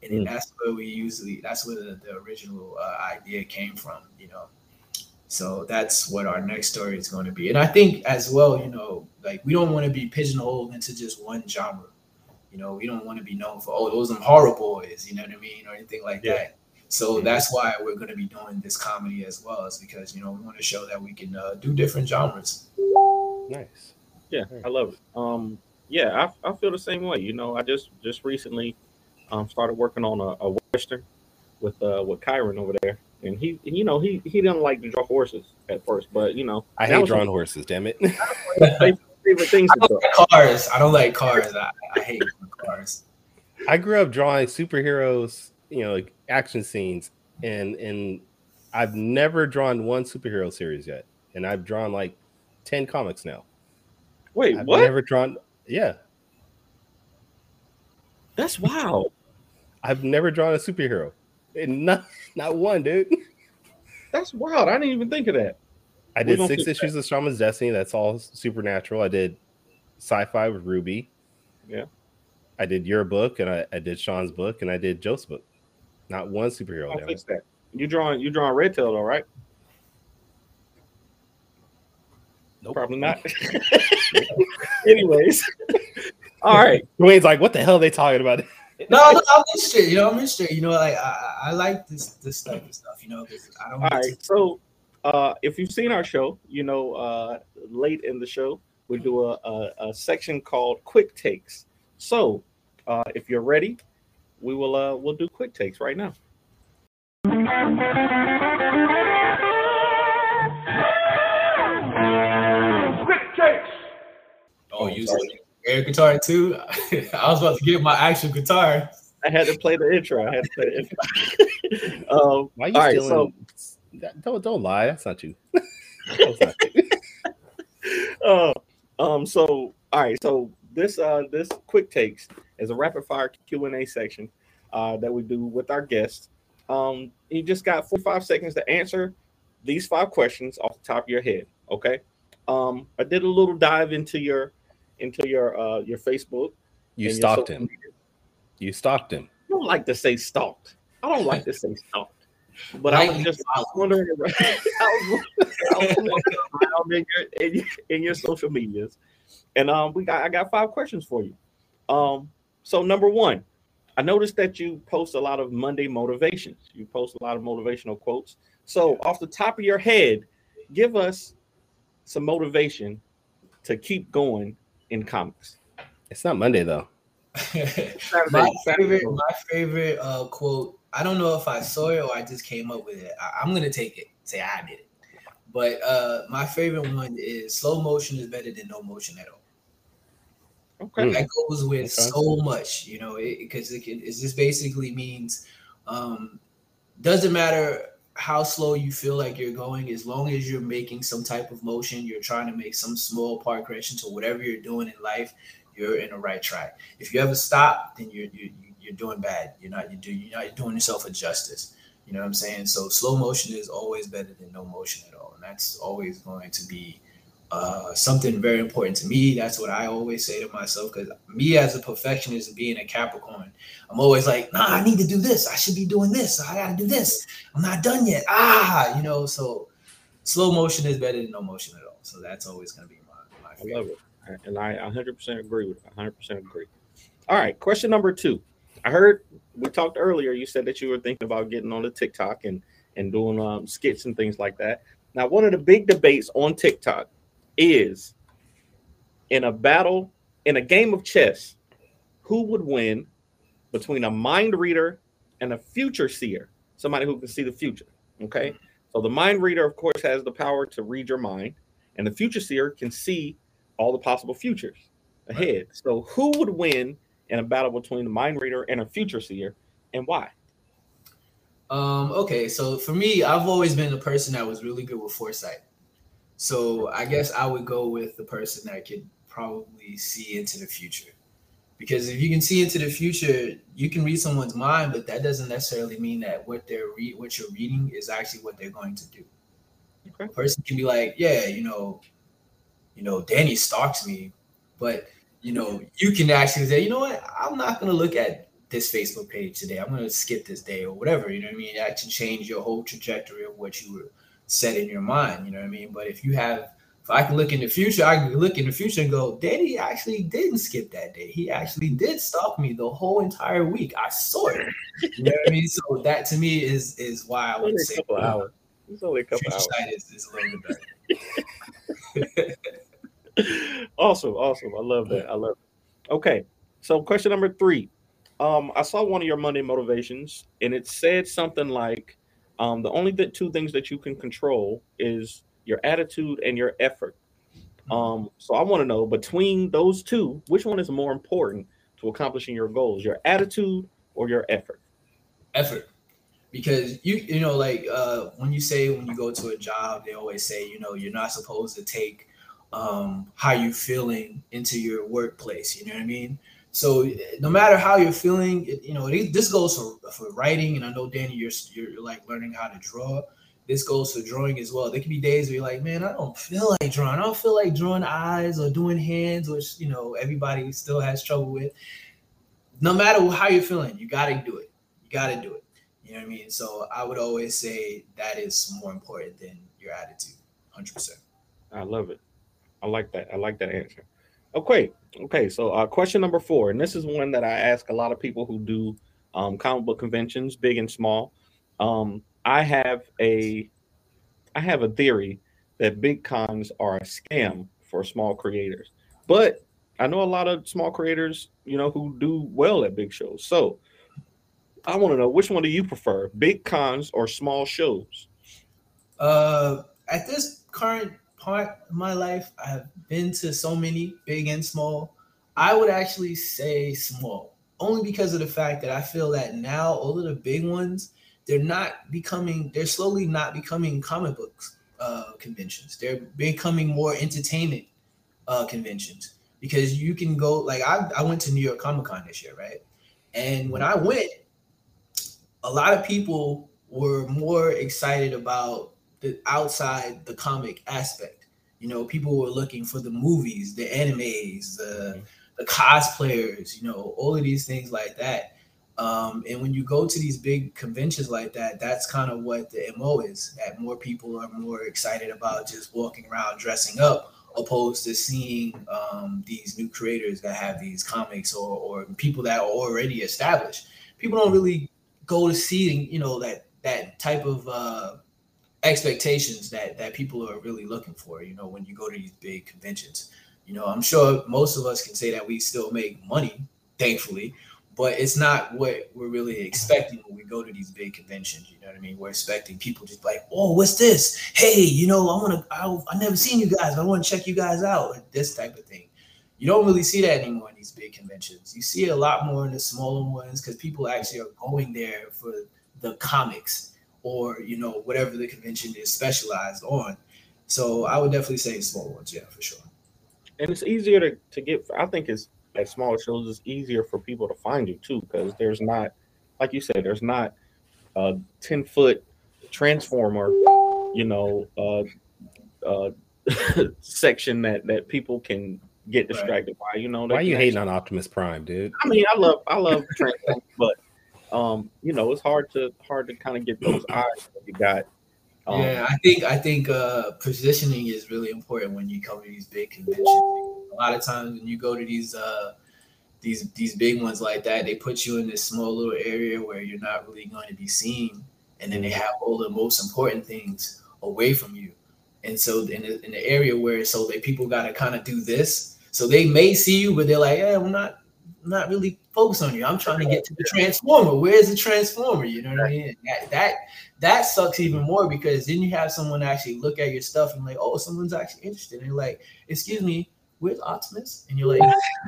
[SPEAKER 5] and then
[SPEAKER 3] Mm.
[SPEAKER 5] that's where we usually that's where the, the original uh, idea came from you know so that's what our next story is going to be and i think as well you know like we don't want to be pigeonholed into just one genre you know we don't want to be known for oh those are horror boys you know what i mean or anything like
[SPEAKER 3] Yeah.
[SPEAKER 5] that so
[SPEAKER 3] Yeah.
[SPEAKER 5] that's why we're going to be doing this comedy as well is because you know we want to show that we can uh, do different genres
[SPEAKER 1] Nice.
[SPEAKER 3] Yeah, I love it. Um, yeah, I, I feel the same way. You know, I just just recently um started working on a, a western with uh with Kyrun over there, and he you know he he didn't like to draw horses at first, but you know
[SPEAKER 1] I
[SPEAKER 3] that
[SPEAKER 1] hate drawing [LAUGHS] horses. Damn it.
[SPEAKER 3] one favorite things
[SPEAKER 5] I don't [LAUGHS] like cars i don't like cars i, I hate cars
[SPEAKER 1] I grew up drawing superheroes, you know, like action scenes, and and I've never drawn one superhero series yet, and I've drawn like ten comics now.
[SPEAKER 3] Wait,
[SPEAKER 1] I've
[SPEAKER 3] what?
[SPEAKER 1] never drawn. Yeah,
[SPEAKER 3] That's wild.
[SPEAKER 1] I've never drawn a superhero, and not not one, dude.
[SPEAKER 3] That's wild. I didn't even think of that.
[SPEAKER 1] I did six issues of Shaman's Destiny. That's all supernatural. I did sci-fi with Ruby.
[SPEAKER 3] Yeah.
[SPEAKER 1] I did your book, and I, I did Sean's book, and I did Joe's book. Not one superhero.
[SPEAKER 3] I'll fix that. You drawing you drawing red tail though, right?
[SPEAKER 1] Nope.
[SPEAKER 3] Probably not. [LAUGHS] Anyways. [LAUGHS] All right.
[SPEAKER 1] Dwayne's like, "What the hell are they talking about?" [LAUGHS]
[SPEAKER 5] no, no, I'm interested. You know, I'm interested. You know, like I, I I like this this type of stuff. You know, 'cause I don't.
[SPEAKER 3] All
[SPEAKER 5] get
[SPEAKER 3] right. So uh if you've seen our show, you know uh late in the show, we do a, a, a section called quick takes. So uh if you're ready, we will uh we'll do quick takes right now. Quick takes.
[SPEAKER 5] Oh, you using air guitar too? [LAUGHS] I was about to get my actual guitar.
[SPEAKER 3] I had to play the intro. I had to play the intro. [LAUGHS] um,
[SPEAKER 1] Why are you
[SPEAKER 3] All right,
[SPEAKER 1] stealing? that- don't don't lie. That's not you. [LAUGHS] That's not you.
[SPEAKER 3] uh, um, so all right, so this uh this quick takes is a rapid fire Q and A section uh that we do with our guests. Um, you just got four five seconds to answer these five questions off the top of your head. Okay. Um, I did a little dive into your into your uh your Facebook.
[SPEAKER 1] You stalked him.
[SPEAKER 3] media.
[SPEAKER 1] You stalked him.
[SPEAKER 3] I don't like to say stalked. I don't like to say stalked. But I was
[SPEAKER 5] Lightly
[SPEAKER 3] just
[SPEAKER 5] followed.
[SPEAKER 3] wondering around, I was, [LAUGHS] I was wondering around in, your, in, your, in your social medias. And um, we got I got five questions for you. Um, so number one, I noticed that you post a lot of Monday motivations. You post a lot of motivational quotes. So off the top of your head, give us some motivation to keep going in comics.
[SPEAKER 1] It's not Monday though. [LAUGHS]
[SPEAKER 5] my favorite, my favorite uh, quote. I don't know if I saw it or I just came up with it. I, I'm gonna take it. Say I did it. But uh, my favorite one is slow motion is better than no motion at all.
[SPEAKER 3] Okay.
[SPEAKER 5] That goes with
[SPEAKER 1] Okay.
[SPEAKER 5] so much, you know, because it, can. It just basically means um, doesn't matter how slow you feel like you're going, as long as you're making some type of motion, you're trying to make some small part correction to whatever you're doing in life. You're in the right track. If you ever stop, then you're you're, you're doing bad. You're not you do you're not doing yourself a justice. You know what I'm saying? So slow motion is always better than no motion at all, and that's always going to be uh, something very important to me. That's what I always say to myself because me as a perfectionist being a Capricorn, I'm always like, nah, I need to do this. I should be doing this. I gotta do this. I'm not done yet. Ah, you know, so slow motion is better than no motion at all. So that's always gonna be my, my
[SPEAKER 3] I
[SPEAKER 5] favorite.
[SPEAKER 3] love it. And I 100% agree with it. 100% agree. All right. Question number two. I heard we talked earlier. You said that you were thinking about getting on the TikTok and, and doing um, skits and things like that. Now, one of the big debates on TikTok is in a battle, in a game of chess, who would win between a mind reader and a future seer, somebody who can see the future. Okay. So the mind reader, of course, has the power to read your mind, and the future seer can see all the possible futures ahead. So who would win in a battle between the mind reader and a future seer? and why?
[SPEAKER 5] Um, okay, so for me, I've always been a person that was really good with foresight. So I guess I would go with the person that could probably see into the future. Because if you can see into the future, you can read someone's mind, but that doesn't necessarily mean that what they're read what you're reading is actually what they're going to do.
[SPEAKER 3] Okay.
[SPEAKER 5] A person can be like, yeah, you know, you know, Danny stalks me, but you know, you can actually say, you know what, I'm not gonna look at this Facebook page today. I'm gonna skip this day or whatever. You know what I mean? That can change your whole trajectory of what you were set in your mind. You know what I mean? But if you have if I can look in the future, I can look in the future and go, Danny actually didn't skip that day. He actually did stalk me the whole entire week. I saw it. You know what I mean? So that to me is is why I would
[SPEAKER 3] a
[SPEAKER 5] say
[SPEAKER 3] couple hours. It's only a couple hours.
[SPEAKER 5] sight is, is a little bit better. [LAUGHS]
[SPEAKER 3] awesome, awesome. I love that. I love it. Okay. So question number three. Um, I saw one of your Monday motivations, and it said something like, um, the only two things that you can control is your attitude and your effort. Um, so I want to know between those two, which one is more important to accomplishing your goals, your attitude or your effort?
[SPEAKER 5] effort because you you know like uh when you say when you go to a job they always say you know you're not supposed to take um how you feeling into your workplace you know what i mean so no matter how you're feeling it, you know this goes for for writing and i know danny you're you're like learning how to draw this goes for drawing as well there can be days where you're like man i don't feel like drawing i don't feel like drawing eyes or doing hands which you know everybody still has trouble with no matter how you're feeling you got to do it you got to do it. You know what I mean? So I would always say that is more important than your attitude, hundred percent.
[SPEAKER 3] I love it. I like that. I like that answer. Okay. Okay. So uh, question number four, and this is one that I ask a lot of people who do um, comic book conventions, big and small. Um, I have a, I have a theory that big cons are a scam for small creators, but I know a lot of small creators, you know, who do well at big shows. So I want to know which one do you prefer, big cons or small shows?
[SPEAKER 5] Uh, at this current part of my life, I have been to so many big and small. I would actually say small, only because of the fact that I feel that now all of the big ones, they're not becoming, they're slowly not becoming comic books uh, conventions. They're becoming more entertainment uh, conventions because you can go like I, I went to New York Comic Con this year, right? And when I went, a lot of people were more excited about the outside the comic aspect. You know, people were looking for the movies, the animes, the the cosplayers, you know, all of these things like that. Um, and when you go to these big conventions like that, that's kind of what the MO is. That more people are more excited about just walking around dressing up, opposed to seeing um, these new creators that have these comics or, or people that are already established. People don't really go to see, you know, that that type of uh, expectations that that people are really looking for. You know, when you go to these big conventions. You know, I'm sure most of us can say that we still make money, thankfully, but it's not what we're really expecting when we go to these big conventions. You know what I mean? We're expecting people just like, oh, what's this? Hey, you know, I want to, I, I never seen you guys. I want to check you guys out. This type of thing. You don't really see that anymore in these big conventions. You see it a lot more in the smaller ones because people actually are going there for the comics or you know whatever the convention is specialized on. So I would definitely say small ones, yeah, for sure.
[SPEAKER 3] and it's easier to, to get i think it's at smaller shows it's easier for people to find you too because there's not like you said there's not a 10 foot transformer you know uh uh [LAUGHS] section that that people can get distracted by you know they
[SPEAKER 1] Why are you
[SPEAKER 3] can
[SPEAKER 1] hating on Optimus Prime, dude?
[SPEAKER 3] I mean, I love I love Transformers, but um, you know, it's hard to hard to kind of get those [CLEARS THROAT] eyes that you got. Um,
[SPEAKER 5] yeah, I think I think uh, positioning is really important when you come to these big conventions. A lot of times when you go to these uh, these these big ones like that, they put you in this small little area where you're not really going to be seen, and then they have all the most important things away from you. And so in the, in the area where so that people got to kind of do this, so they may see you, but they're like, "Yeah, I'm not not really focused on you. I'm trying to get to the transformer. Where's the transformer? You know what I mean? That, that that sucks even more because then you have someone actually look at your stuff and like, oh, someone's actually interested. And they're like, excuse me, where's Optimus? And you're like, [LAUGHS]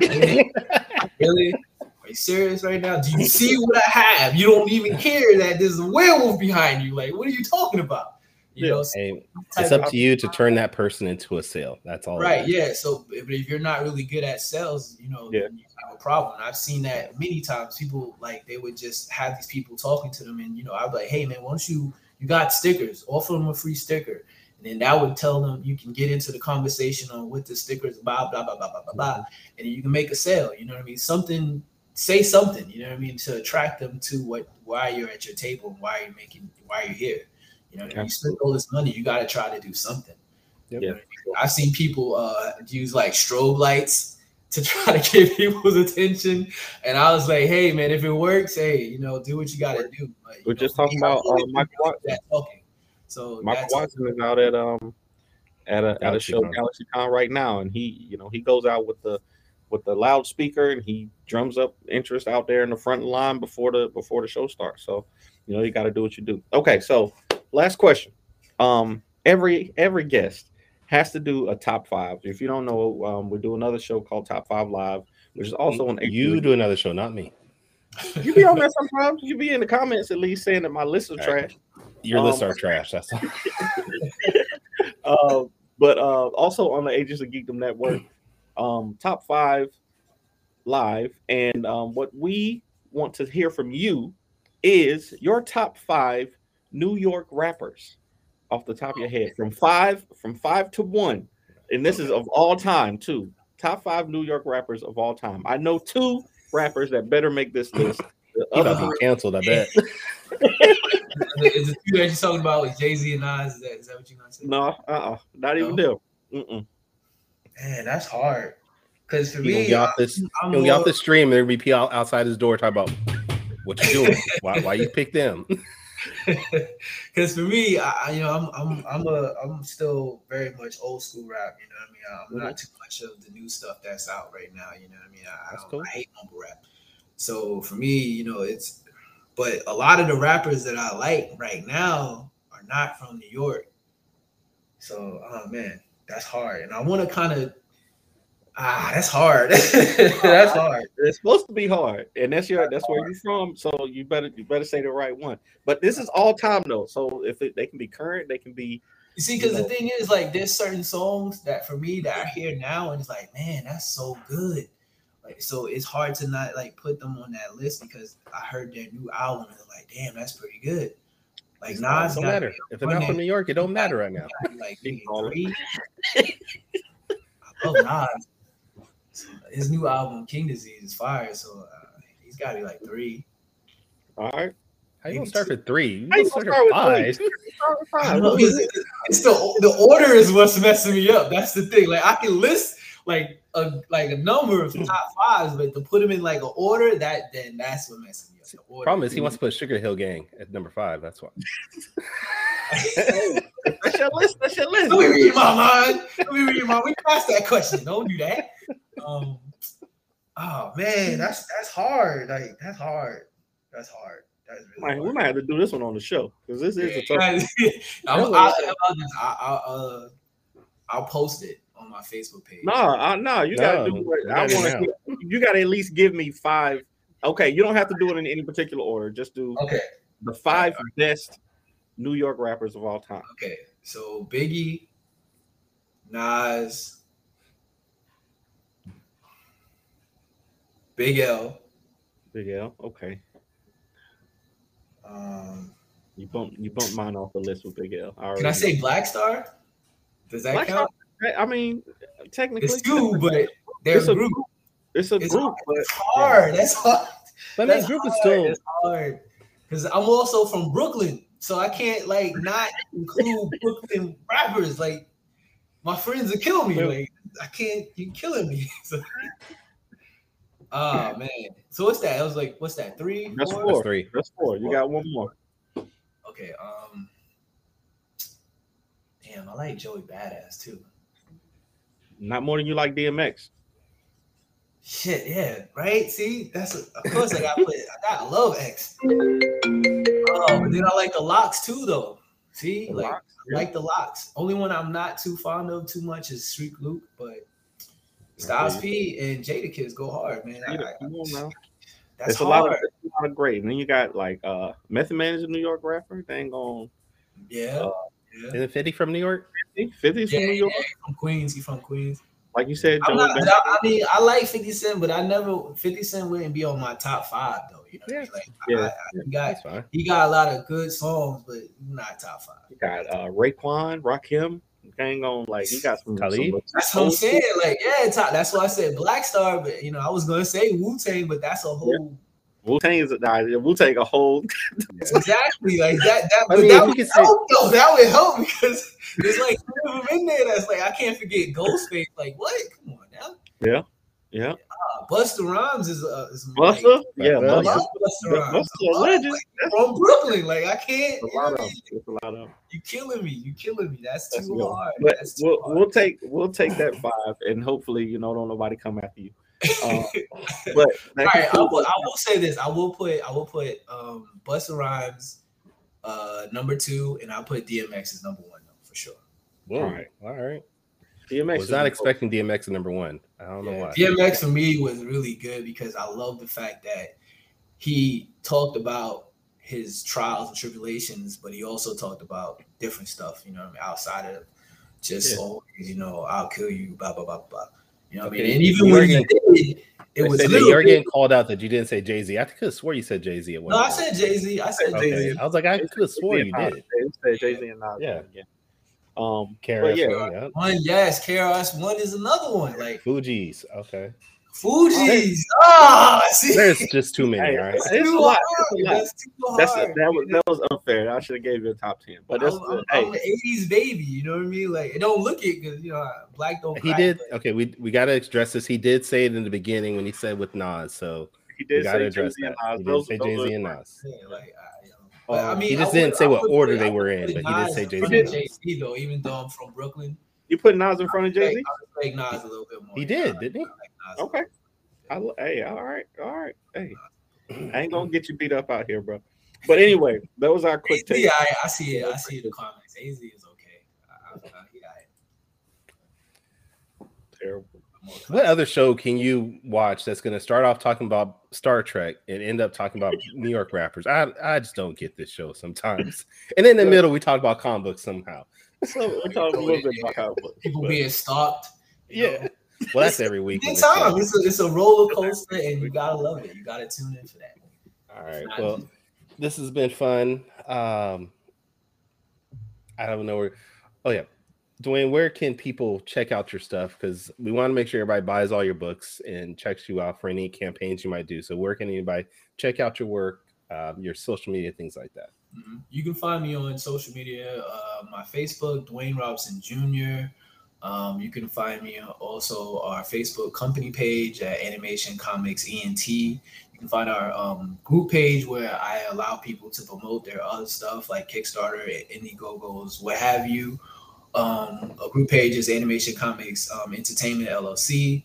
[SPEAKER 5] really? Are you serious right now? Do you see what I have? You don't even care that there's a werewolf behind you. Like, what are you talking about? You
[SPEAKER 3] Yeah.
[SPEAKER 5] know,
[SPEAKER 1] Hey, it's up to you to turn that person into a sale. That's all. it
[SPEAKER 5] yeah. So if, if you're not really good at sales, you know,
[SPEAKER 3] Yeah.
[SPEAKER 5] then you have a problem. I've seen that many times. People like they would just have these people talking to them, and you know, I'd be like, hey man, why don't you you got stickers, offer them a free sticker. And then that would tell them you can get into the conversation on what the stickers blah blah blah blah blah blah blah, mm-hmm. and you can make a sale. You know what I mean? Something, say something. You know what I mean to attract them to what why you're at your table, and why you're making, why you're here. You know, you spend all this money, you got to try to do something.
[SPEAKER 1] Yep.
[SPEAKER 5] You know what I mean? I've seen people uh, use like strobe lights to [LAUGHS] try to get people's attention, and I was like, "Hey, man, if it works, hey, you know, do what you got to do." But, you
[SPEAKER 3] We're just
[SPEAKER 5] for
[SPEAKER 3] talking about, uh,
[SPEAKER 5] always
[SPEAKER 3] Michael
[SPEAKER 5] do
[SPEAKER 3] Watson.
[SPEAKER 5] that. So
[SPEAKER 3] Michael
[SPEAKER 5] that's
[SPEAKER 3] Watson is out at um at a at a show
[SPEAKER 1] Con.
[SPEAKER 3] Galaxy Con right now, and he you know he goes out with the with the loudspeaker and he drums up interest out there in the front line before the before the show starts. So you know you got to do what you do. Okay, so last question. Um, every every guest has to do a top five. If you don't know, um, we do another show called Top Five Live, which is also on.
[SPEAKER 1] You do another show, not me. [LAUGHS]
[SPEAKER 3] You be on there sometimes. You be in the comments at least saying that my list is
[SPEAKER 1] All right.
[SPEAKER 3] trash.
[SPEAKER 1] Your
[SPEAKER 3] Um,
[SPEAKER 1] lists are trash. That's all. [LAUGHS]
[SPEAKER 3] uh, but uh, also on the Agents of Geekdom Network, um, top five live, and um, what we want to hear from you is your top five New York rappers off the top of your head, from five from five to one, and this is of all time too. Top five New York rappers of all time. I know two rappers that better make this list. [LAUGHS] The
[SPEAKER 1] He
[SPEAKER 3] other
[SPEAKER 1] about to be canceled. I bet. [LAUGHS]
[SPEAKER 5] is the two that you're talking about with Jay Z and Nas. Is that, is that what you're gonna say?
[SPEAKER 3] no, uh, uh not even them. Mm-mm.
[SPEAKER 5] Man, that's hard. Because for
[SPEAKER 1] He gonna
[SPEAKER 5] me,
[SPEAKER 1] get off this.
[SPEAKER 5] I'm
[SPEAKER 1] gonna get off the stream. and There'll be people outside his door talking about what you doing. why? Why you pick them? [LAUGHS] [LAUGHS]
[SPEAKER 5] Because for me, I, you know, I'm I'm I'm a I'm still very much old school rap. You know what I mean? I'm not mm-hmm. too much of the new stuff that's out right now. You know what I mean? I, I, don't,
[SPEAKER 1] cool.
[SPEAKER 5] I hate mumble rap. So for me, you know, it's but a lot of the rappers that I like right now are not from New York. So oh man, that's hard. And I want to kind of ah, that's hard. [LAUGHS] [LAUGHS] that's hard.
[SPEAKER 3] It's supposed to be hard, and that's your that's where you're from. So you better you better say the right one. But this is all time though, so if it, they can be current, they can be.
[SPEAKER 5] You see, because the thing is, like, there's certain songs that for me that I hear now, and it's like, man, that's so good. Like, so it's hard to not like put them on that list because I heard their new album and like, damn, that's pretty good. Like
[SPEAKER 1] It
[SPEAKER 5] Nas
[SPEAKER 1] don't matter. If they're not from New York, it don't [LAUGHS] matter right now.
[SPEAKER 5] like
[SPEAKER 3] baller.
[SPEAKER 5] three. I love Nas. So his new album, King Disease, is fire. So uh, he's got to be like three.
[SPEAKER 3] All right,
[SPEAKER 1] How you gonna start with three? You gonna
[SPEAKER 3] gonna
[SPEAKER 1] start
[SPEAKER 3] start
[SPEAKER 1] with
[SPEAKER 3] with
[SPEAKER 1] five.
[SPEAKER 5] I don't know, it's, it's the the order is what's messing me up. That's the thing. Like I can list like a like a number of top fives, but to put them in like an order, that then that's what messes me up. The order.
[SPEAKER 1] Problem is, he wants to put Sugar Hill Gang at number five. That's why. [LAUGHS]
[SPEAKER 3] that's your list. That's your list.
[SPEAKER 5] Let me read my mind. Let me read my. We passed that question. Don't do that. Um. Oh man, that's that's hard. Like that's hard. That's hard. That's really
[SPEAKER 3] Man, we might have to do this one on the show because this is a tough.
[SPEAKER 5] I'm, I'll, I'll, I'll, I'll, uh, I'll post it on my Facebook page.
[SPEAKER 3] No, uh, no, you gotta
[SPEAKER 1] No,
[SPEAKER 3] do what I
[SPEAKER 1] gotta
[SPEAKER 3] want to. You gotta at least give me five. Okay, you don't have to do it in any particular order. Just do
[SPEAKER 5] Okay.
[SPEAKER 3] the five best New York rappers of all time.
[SPEAKER 5] Okay. So Biggie, Nas, Big L.
[SPEAKER 3] Big L. Okay,
[SPEAKER 5] Um,
[SPEAKER 3] you bumped you bump mine off the list with Big L.
[SPEAKER 5] can I say Black Star? Does that
[SPEAKER 3] Black
[SPEAKER 5] count?
[SPEAKER 3] know. I mean, technically,
[SPEAKER 5] It's two, but they're
[SPEAKER 3] It's a
[SPEAKER 5] a group.
[SPEAKER 3] it's a
[SPEAKER 5] It's
[SPEAKER 3] group, but
[SPEAKER 5] It's hard. That's hard.
[SPEAKER 1] But
[SPEAKER 5] That's
[SPEAKER 1] that group is
[SPEAKER 5] hard.
[SPEAKER 1] still.
[SPEAKER 5] That's hard. Because I'm also from Brooklyn, so I can't like not include [LAUGHS] Brooklyn rappers. Like my friends are killing me. Like I can't. You're killing me. [LAUGHS] So, oh man. So what's that? I was like, what's that? Three,
[SPEAKER 3] That's
[SPEAKER 5] four?
[SPEAKER 3] four.
[SPEAKER 1] That's three.
[SPEAKER 3] that's four. You got one more.
[SPEAKER 5] Okay. Um. Damn, I like Joey Badass too.
[SPEAKER 3] Not more than you like DMX.
[SPEAKER 5] Shit, yeah, right. See, that's of course I got put. I got love X. Oh, but then I like the Lox too, though. See,
[SPEAKER 3] The
[SPEAKER 5] like
[SPEAKER 3] Lox,
[SPEAKER 5] I like the Lox. Only one I'm not too fond of too much is Sheek Louch, but Styles P and Jadakiss go hard, man. I, I,
[SPEAKER 3] Come on now.
[SPEAKER 5] That's
[SPEAKER 3] it's a lot of it's a lot of great. And then you got like uh Method Man is a New York rapper. They ain't going
[SPEAKER 5] yeah.
[SPEAKER 3] uh,
[SPEAKER 5] yeah.
[SPEAKER 1] Isn't 50 from New York?
[SPEAKER 3] 50 is
[SPEAKER 5] Yeah,
[SPEAKER 3] from New
[SPEAKER 5] yeah,
[SPEAKER 3] York.
[SPEAKER 5] from Queens. He from Queens.
[SPEAKER 3] Like you said,
[SPEAKER 5] I'm not, I mean, I like 50 Cent, but I never 50 Cent wouldn't be on my top five though. You know, what I mean? like
[SPEAKER 3] Yeah,
[SPEAKER 5] I, I, he got
[SPEAKER 1] That's fine.
[SPEAKER 5] he got a lot of good songs, but not top five.
[SPEAKER 3] You got uh Raekwon, Rakim. Ain't gonna like you got some,
[SPEAKER 1] Khalid?
[SPEAKER 3] some
[SPEAKER 5] That's what I'm saying. Like, yeah, top, that's why I said Black Star, but you know, I was gonna say Wu Tang, but that's a whole
[SPEAKER 3] Wu Tang is a nah, Wu Tang a whole [LAUGHS]
[SPEAKER 5] exactly like that. That,
[SPEAKER 1] I mean,
[SPEAKER 5] that would
[SPEAKER 1] say-
[SPEAKER 5] help though. That would help [LAUGHS] because there's like three of them in there. That's like I can't forget Ghostface. Like, what? Come on now.
[SPEAKER 3] yeah.
[SPEAKER 5] Uh, Busta Rhymes is uh, is
[SPEAKER 3] Busta,
[SPEAKER 5] Like,
[SPEAKER 3] yeah,
[SPEAKER 1] Busta.
[SPEAKER 5] I Busta. Rhymes.
[SPEAKER 3] Busta a legend. That's
[SPEAKER 5] from Brooklyn. Like I can't.
[SPEAKER 3] a
[SPEAKER 5] You, know
[SPEAKER 3] lot of
[SPEAKER 5] I
[SPEAKER 3] it's a lot of
[SPEAKER 5] you killing me. You killing me. That's too
[SPEAKER 3] That's
[SPEAKER 5] hard.
[SPEAKER 3] But
[SPEAKER 5] That's too
[SPEAKER 3] we'll
[SPEAKER 5] hard.
[SPEAKER 3] we'll take we'll take that five and hopefully you know don't nobody come after you. Um, [LAUGHS] but
[SPEAKER 5] All right, I will, I will say this. I will put I will put um Busta Rhymes uh number two, and I'll put DMX as number one though for sure.
[SPEAKER 1] Whoa.
[SPEAKER 3] All right.
[SPEAKER 1] All right.
[SPEAKER 3] DMX
[SPEAKER 1] Was
[SPEAKER 3] is
[SPEAKER 1] not expecting DMX at number one. I don't know why.
[SPEAKER 5] DMX for me was really good because I love the fact that he talked about his trials and tribulations, but he also talked about different stuff, you know, what I mean, outside of just
[SPEAKER 3] Yeah.
[SPEAKER 5] always, you know, I'll kill you, blah blah blah blah. You know what I mean? And even
[SPEAKER 1] you
[SPEAKER 5] when
[SPEAKER 1] are
[SPEAKER 5] he did, it
[SPEAKER 1] They
[SPEAKER 5] was
[SPEAKER 1] said that you're
[SPEAKER 5] bit-
[SPEAKER 1] getting called out that you didn't say Jay Z. I could have swore you said Jay Z at one
[SPEAKER 5] No, I said Jay Z. I said Jay Z.
[SPEAKER 1] I was like, I could have swore you did.
[SPEAKER 3] Jay Z and Nas.
[SPEAKER 1] Yeah.
[SPEAKER 3] yeah. Um,
[SPEAKER 1] KRS
[SPEAKER 3] yeah,
[SPEAKER 1] One, yeah.
[SPEAKER 5] One, yes, KRS One is another one. Like
[SPEAKER 1] Fugees. Okay.
[SPEAKER 5] Fugees. Ah, [LAUGHS] see,
[SPEAKER 1] There's just too many,
[SPEAKER 3] Hey,
[SPEAKER 1] all right?
[SPEAKER 3] it's
[SPEAKER 5] too
[SPEAKER 3] a lot.
[SPEAKER 5] hard.
[SPEAKER 3] It's a lot.
[SPEAKER 5] That's too
[SPEAKER 3] that was that was unfair. I should have gave you a top ten, but that's
[SPEAKER 5] I'm, I'm,
[SPEAKER 3] hey,
[SPEAKER 5] I'm an '80s baby. You know what I mean? Like it don't look it because you know black don't.
[SPEAKER 1] He
[SPEAKER 5] crack,
[SPEAKER 1] did.
[SPEAKER 5] but-
[SPEAKER 1] Okay, we we got to address this. He did say it in the beginning when he said with Nas. So
[SPEAKER 3] he did say Jay-Z and. Nas.
[SPEAKER 1] He
[SPEAKER 3] Those-
[SPEAKER 1] say
[SPEAKER 3] those
[SPEAKER 1] Jay Z and Nas.
[SPEAKER 5] Yeah, like I, you know. But, I
[SPEAKER 3] oh,
[SPEAKER 5] mean,
[SPEAKER 1] he just
[SPEAKER 5] I
[SPEAKER 1] didn't say what
[SPEAKER 5] would
[SPEAKER 1] order
[SPEAKER 5] put-
[SPEAKER 1] they were in,
[SPEAKER 5] put
[SPEAKER 1] but he did
[SPEAKER 5] Nas
[SPEAKER 1] say
[SPEAKER 5] in
[SPEAKER 1] Jay-Z
[SPEAKER 5] front
[SPEAKER 3] and
[SPEAKER 5] of Jay-Z though, even though I'm from Brooklyn.
[SPEAKER 3] You put Nas in front of Jay Z?
[SPEAKER 5] Like, I Nas a little bit more.
[SPEAKER 1] He did, didn't he?
[SPEAKER 5] like
[SPEAKER 3] Okay.
[SPEAKER 5] little bit.
[SPEAKER 3] I, hey, all right, all right. Hey, I ain't gonna get you beat up out here, bro. But anyway, that was our quick take.
[SPEAKER 5] Yeah, I, I see it. I see the comments. AZ is okay. I, I, I, yeah,
[SPEAKER 3] Terrible.
[SPEAKER 5] I'm more
[SPEAKER 1] What other show can you watch that's going to start off talking about Star Trek and end up talking about New York rappers? I I just don't get this show sometimes. [LAUGHS] And in the middle, we talk about comic books somehow.
[SPEAKER 3] So we're talking a little [LAUGHS] bit about comic books,
[SPEAKER 5] people
[SPEAKER 3] but-
[SPEAKER 5] being stalked.
[SPEAKER 1] Yeah.
[SPEAKER 5] know.
[SPEAKER 1] Well, that's every week.
[SPEAKER 5] Good
[SPEAKER 1] with this show.
[SPEAKER 5] time. It's a, it's a roller coaster, and you gotta love it. You gotta tune in for that.
[SPEAKER 1] All right.
[SPEAKER 5] Not-
[SPEAKER 1] Well, this has been fun. Um, I don't know where. Oh yeah, Dwayne, where can people check out your stuff? Because we want to make sure everybody buys all your books and checks you out for any campaigns you might do. So where can anybody check out your work, um, your social media, things like that?
[SPEAKER 5] Mhm. You can find me on social media. Uh, my Facebook, Dwayne Robinson Jr. Um, you can find me also our Facebook company page at Animation Comics ENT. You can find our um, group page where I allow people to promote their other stuff like Kickstarter, Indiegogos, what have you. Um, a group page is Animation Comics um, Entertainment LLC.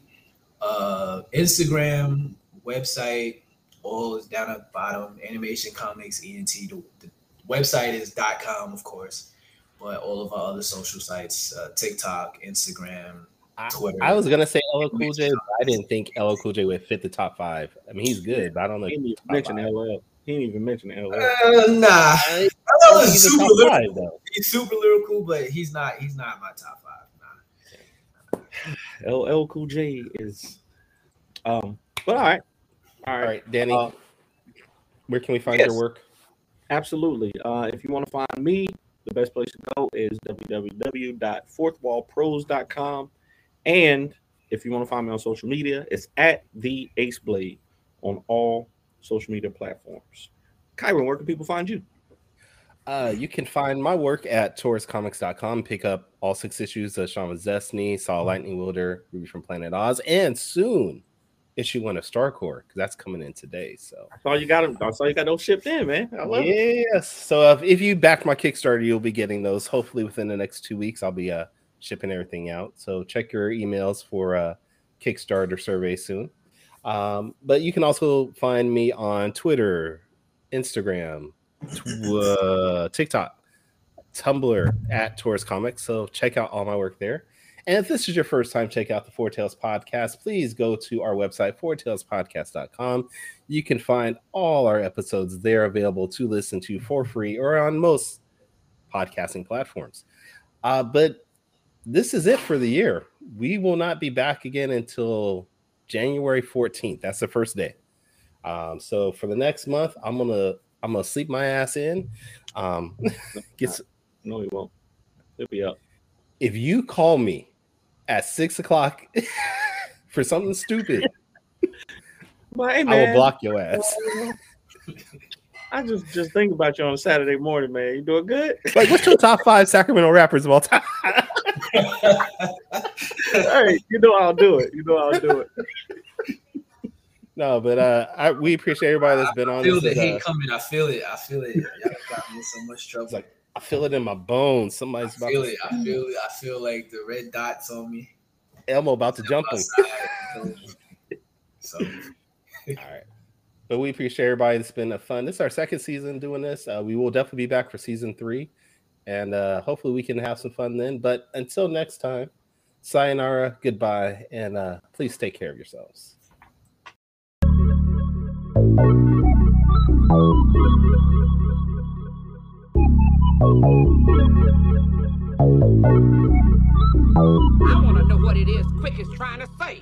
[SPEAKER 5] Uh, Instagram, website, all is down at the bottom. Animation Comics ENT. The, the website is .com, of course, but all of our other social sites, uh, TikTok, Instagram,
[SPEAKER 1] I,
[SPEAKER 5] Twitter.
[SPEAKER 1] I was gonna say LL Cool J, but I didn't think LL Cool J would fit the top five. I mean, he's good, but I don't know.
[SPEAKER 3] He didn't even mention LL. He didn't even mention LL.
[SPEAKER 5] Uh, nah,
[SPEAKER 1] I
[SPEAKER 5] I know he's
[SPEAKER 1] he's
[SPEAKER 5] super,
[SPEAKER 1] top
[SPEAKER 5] lyrical.
[SPEAKER 1] five though.
[SPEAKER 5] he's super lyrical, but he's not. He's not my top five. Nah.
[SPEAKER 3] LL Cool J is, um. But all right, all
[SPEAKER 1] All
[SPEAKER 3] right,
[SPEAKER 1] right, Danny,
[SPEAKER 3] Uh,
[SPEAKER 1] where can we find
[SPEAKER 3] yes.
[SPEAKER 1] your work?
[SPEAKER 3] absolutely. Uh, if you want to find me, the best place to go is www.fourthwallpros.com, and if you want to find me on social media, it's at the Ace Blade on all social media platforms. Kyrun, where can people find you?
[SPEAKER 1] Uh, you can find my work at tauruscomics.com. Pick up all six issues of Shaman's Destiny, Saw Lightning Wilder, Ruby from Planet Oz, and soon issue one of Starcore because that's coming in today. So
[SPEAKER 3] I saw you got them. I saw you got those shipped in, man. I love it.
[SPEAKER 1] yes. So if, if you backed my Kickstarter, you'll be getting those hopefully within the next two weeks. I'll be uh shipping everything out. So check your emails for uh Kickstarter survey soon. Um, but you can also find me on Twitter, Instagram, tw- TikTok, Tumblr at Taurus Comics. So check out all my work there. And if this is your first time, check out the Four Tales podcast. Please go to our website, fourtalespodcast.com. You can find all our episodes there available to listen to for free or on most podcasting platforms. Uh, but this is it for the year. We will not be back again until January 14th. That's the first day. Um, so for the next month, I'm gonna I'm gonna sleep my ass in. Um, [LAUGHS] get,
[SPEAKER 3] No, he won't. He'll be up.
[SPEAKER 1] if you call me at six o'clock [LAUGHS] for something stupid,
[SPEAKER 3] But hey,
[SPEAKER 1] I will block your ass.
[SPEAKER 3] I just just think about you on a Saturday morning, man. You doing good?
[SPEAKER 1] Like, what's your top five Sacramento rappers of all time? [LAUGHS]
[SPEAKER 3] hey, you know I'll do it. You know I'll do it. [LAUGHS]
[SPEAKER 1] no, but uh, I, we appreciate everybody that's been
[SPEAKER 5] I
[SPEAKER 1] on.
[SPEAKER 5] I feel
[SPEAKER 1] This
[SPEAKER 5] the hate
[SPEAKER 1] uh,
[SPEAKER 5] coming. I feel it. I feel it. Y'all got me in so much trouble.
[SPEAKER 1] It's like I feel it in my bones. Somebody's
[SPEAKER 5] I
[SPEAKER 1] about
[SPEAKER 5] feel
[SPEAKER 1] to,
[SPEAKER 5] it. I feel it. I feel like the red dots on me.
[SPEAKER 1] Elmo about to jump him.
[SPEAKER 5] So [LAUGHS]
[SPEAKER 1] All right. But we appreciate everybody. It's been a fun. This is our second season doing this. Uh, we will definitely be back for season three. And uh, hopefully we can have some fun then. But until next time, sayonara, goodbye, and uh, please take care of yourselves.
[SPEAKER 6] I want to know what it is Quick is trying to say.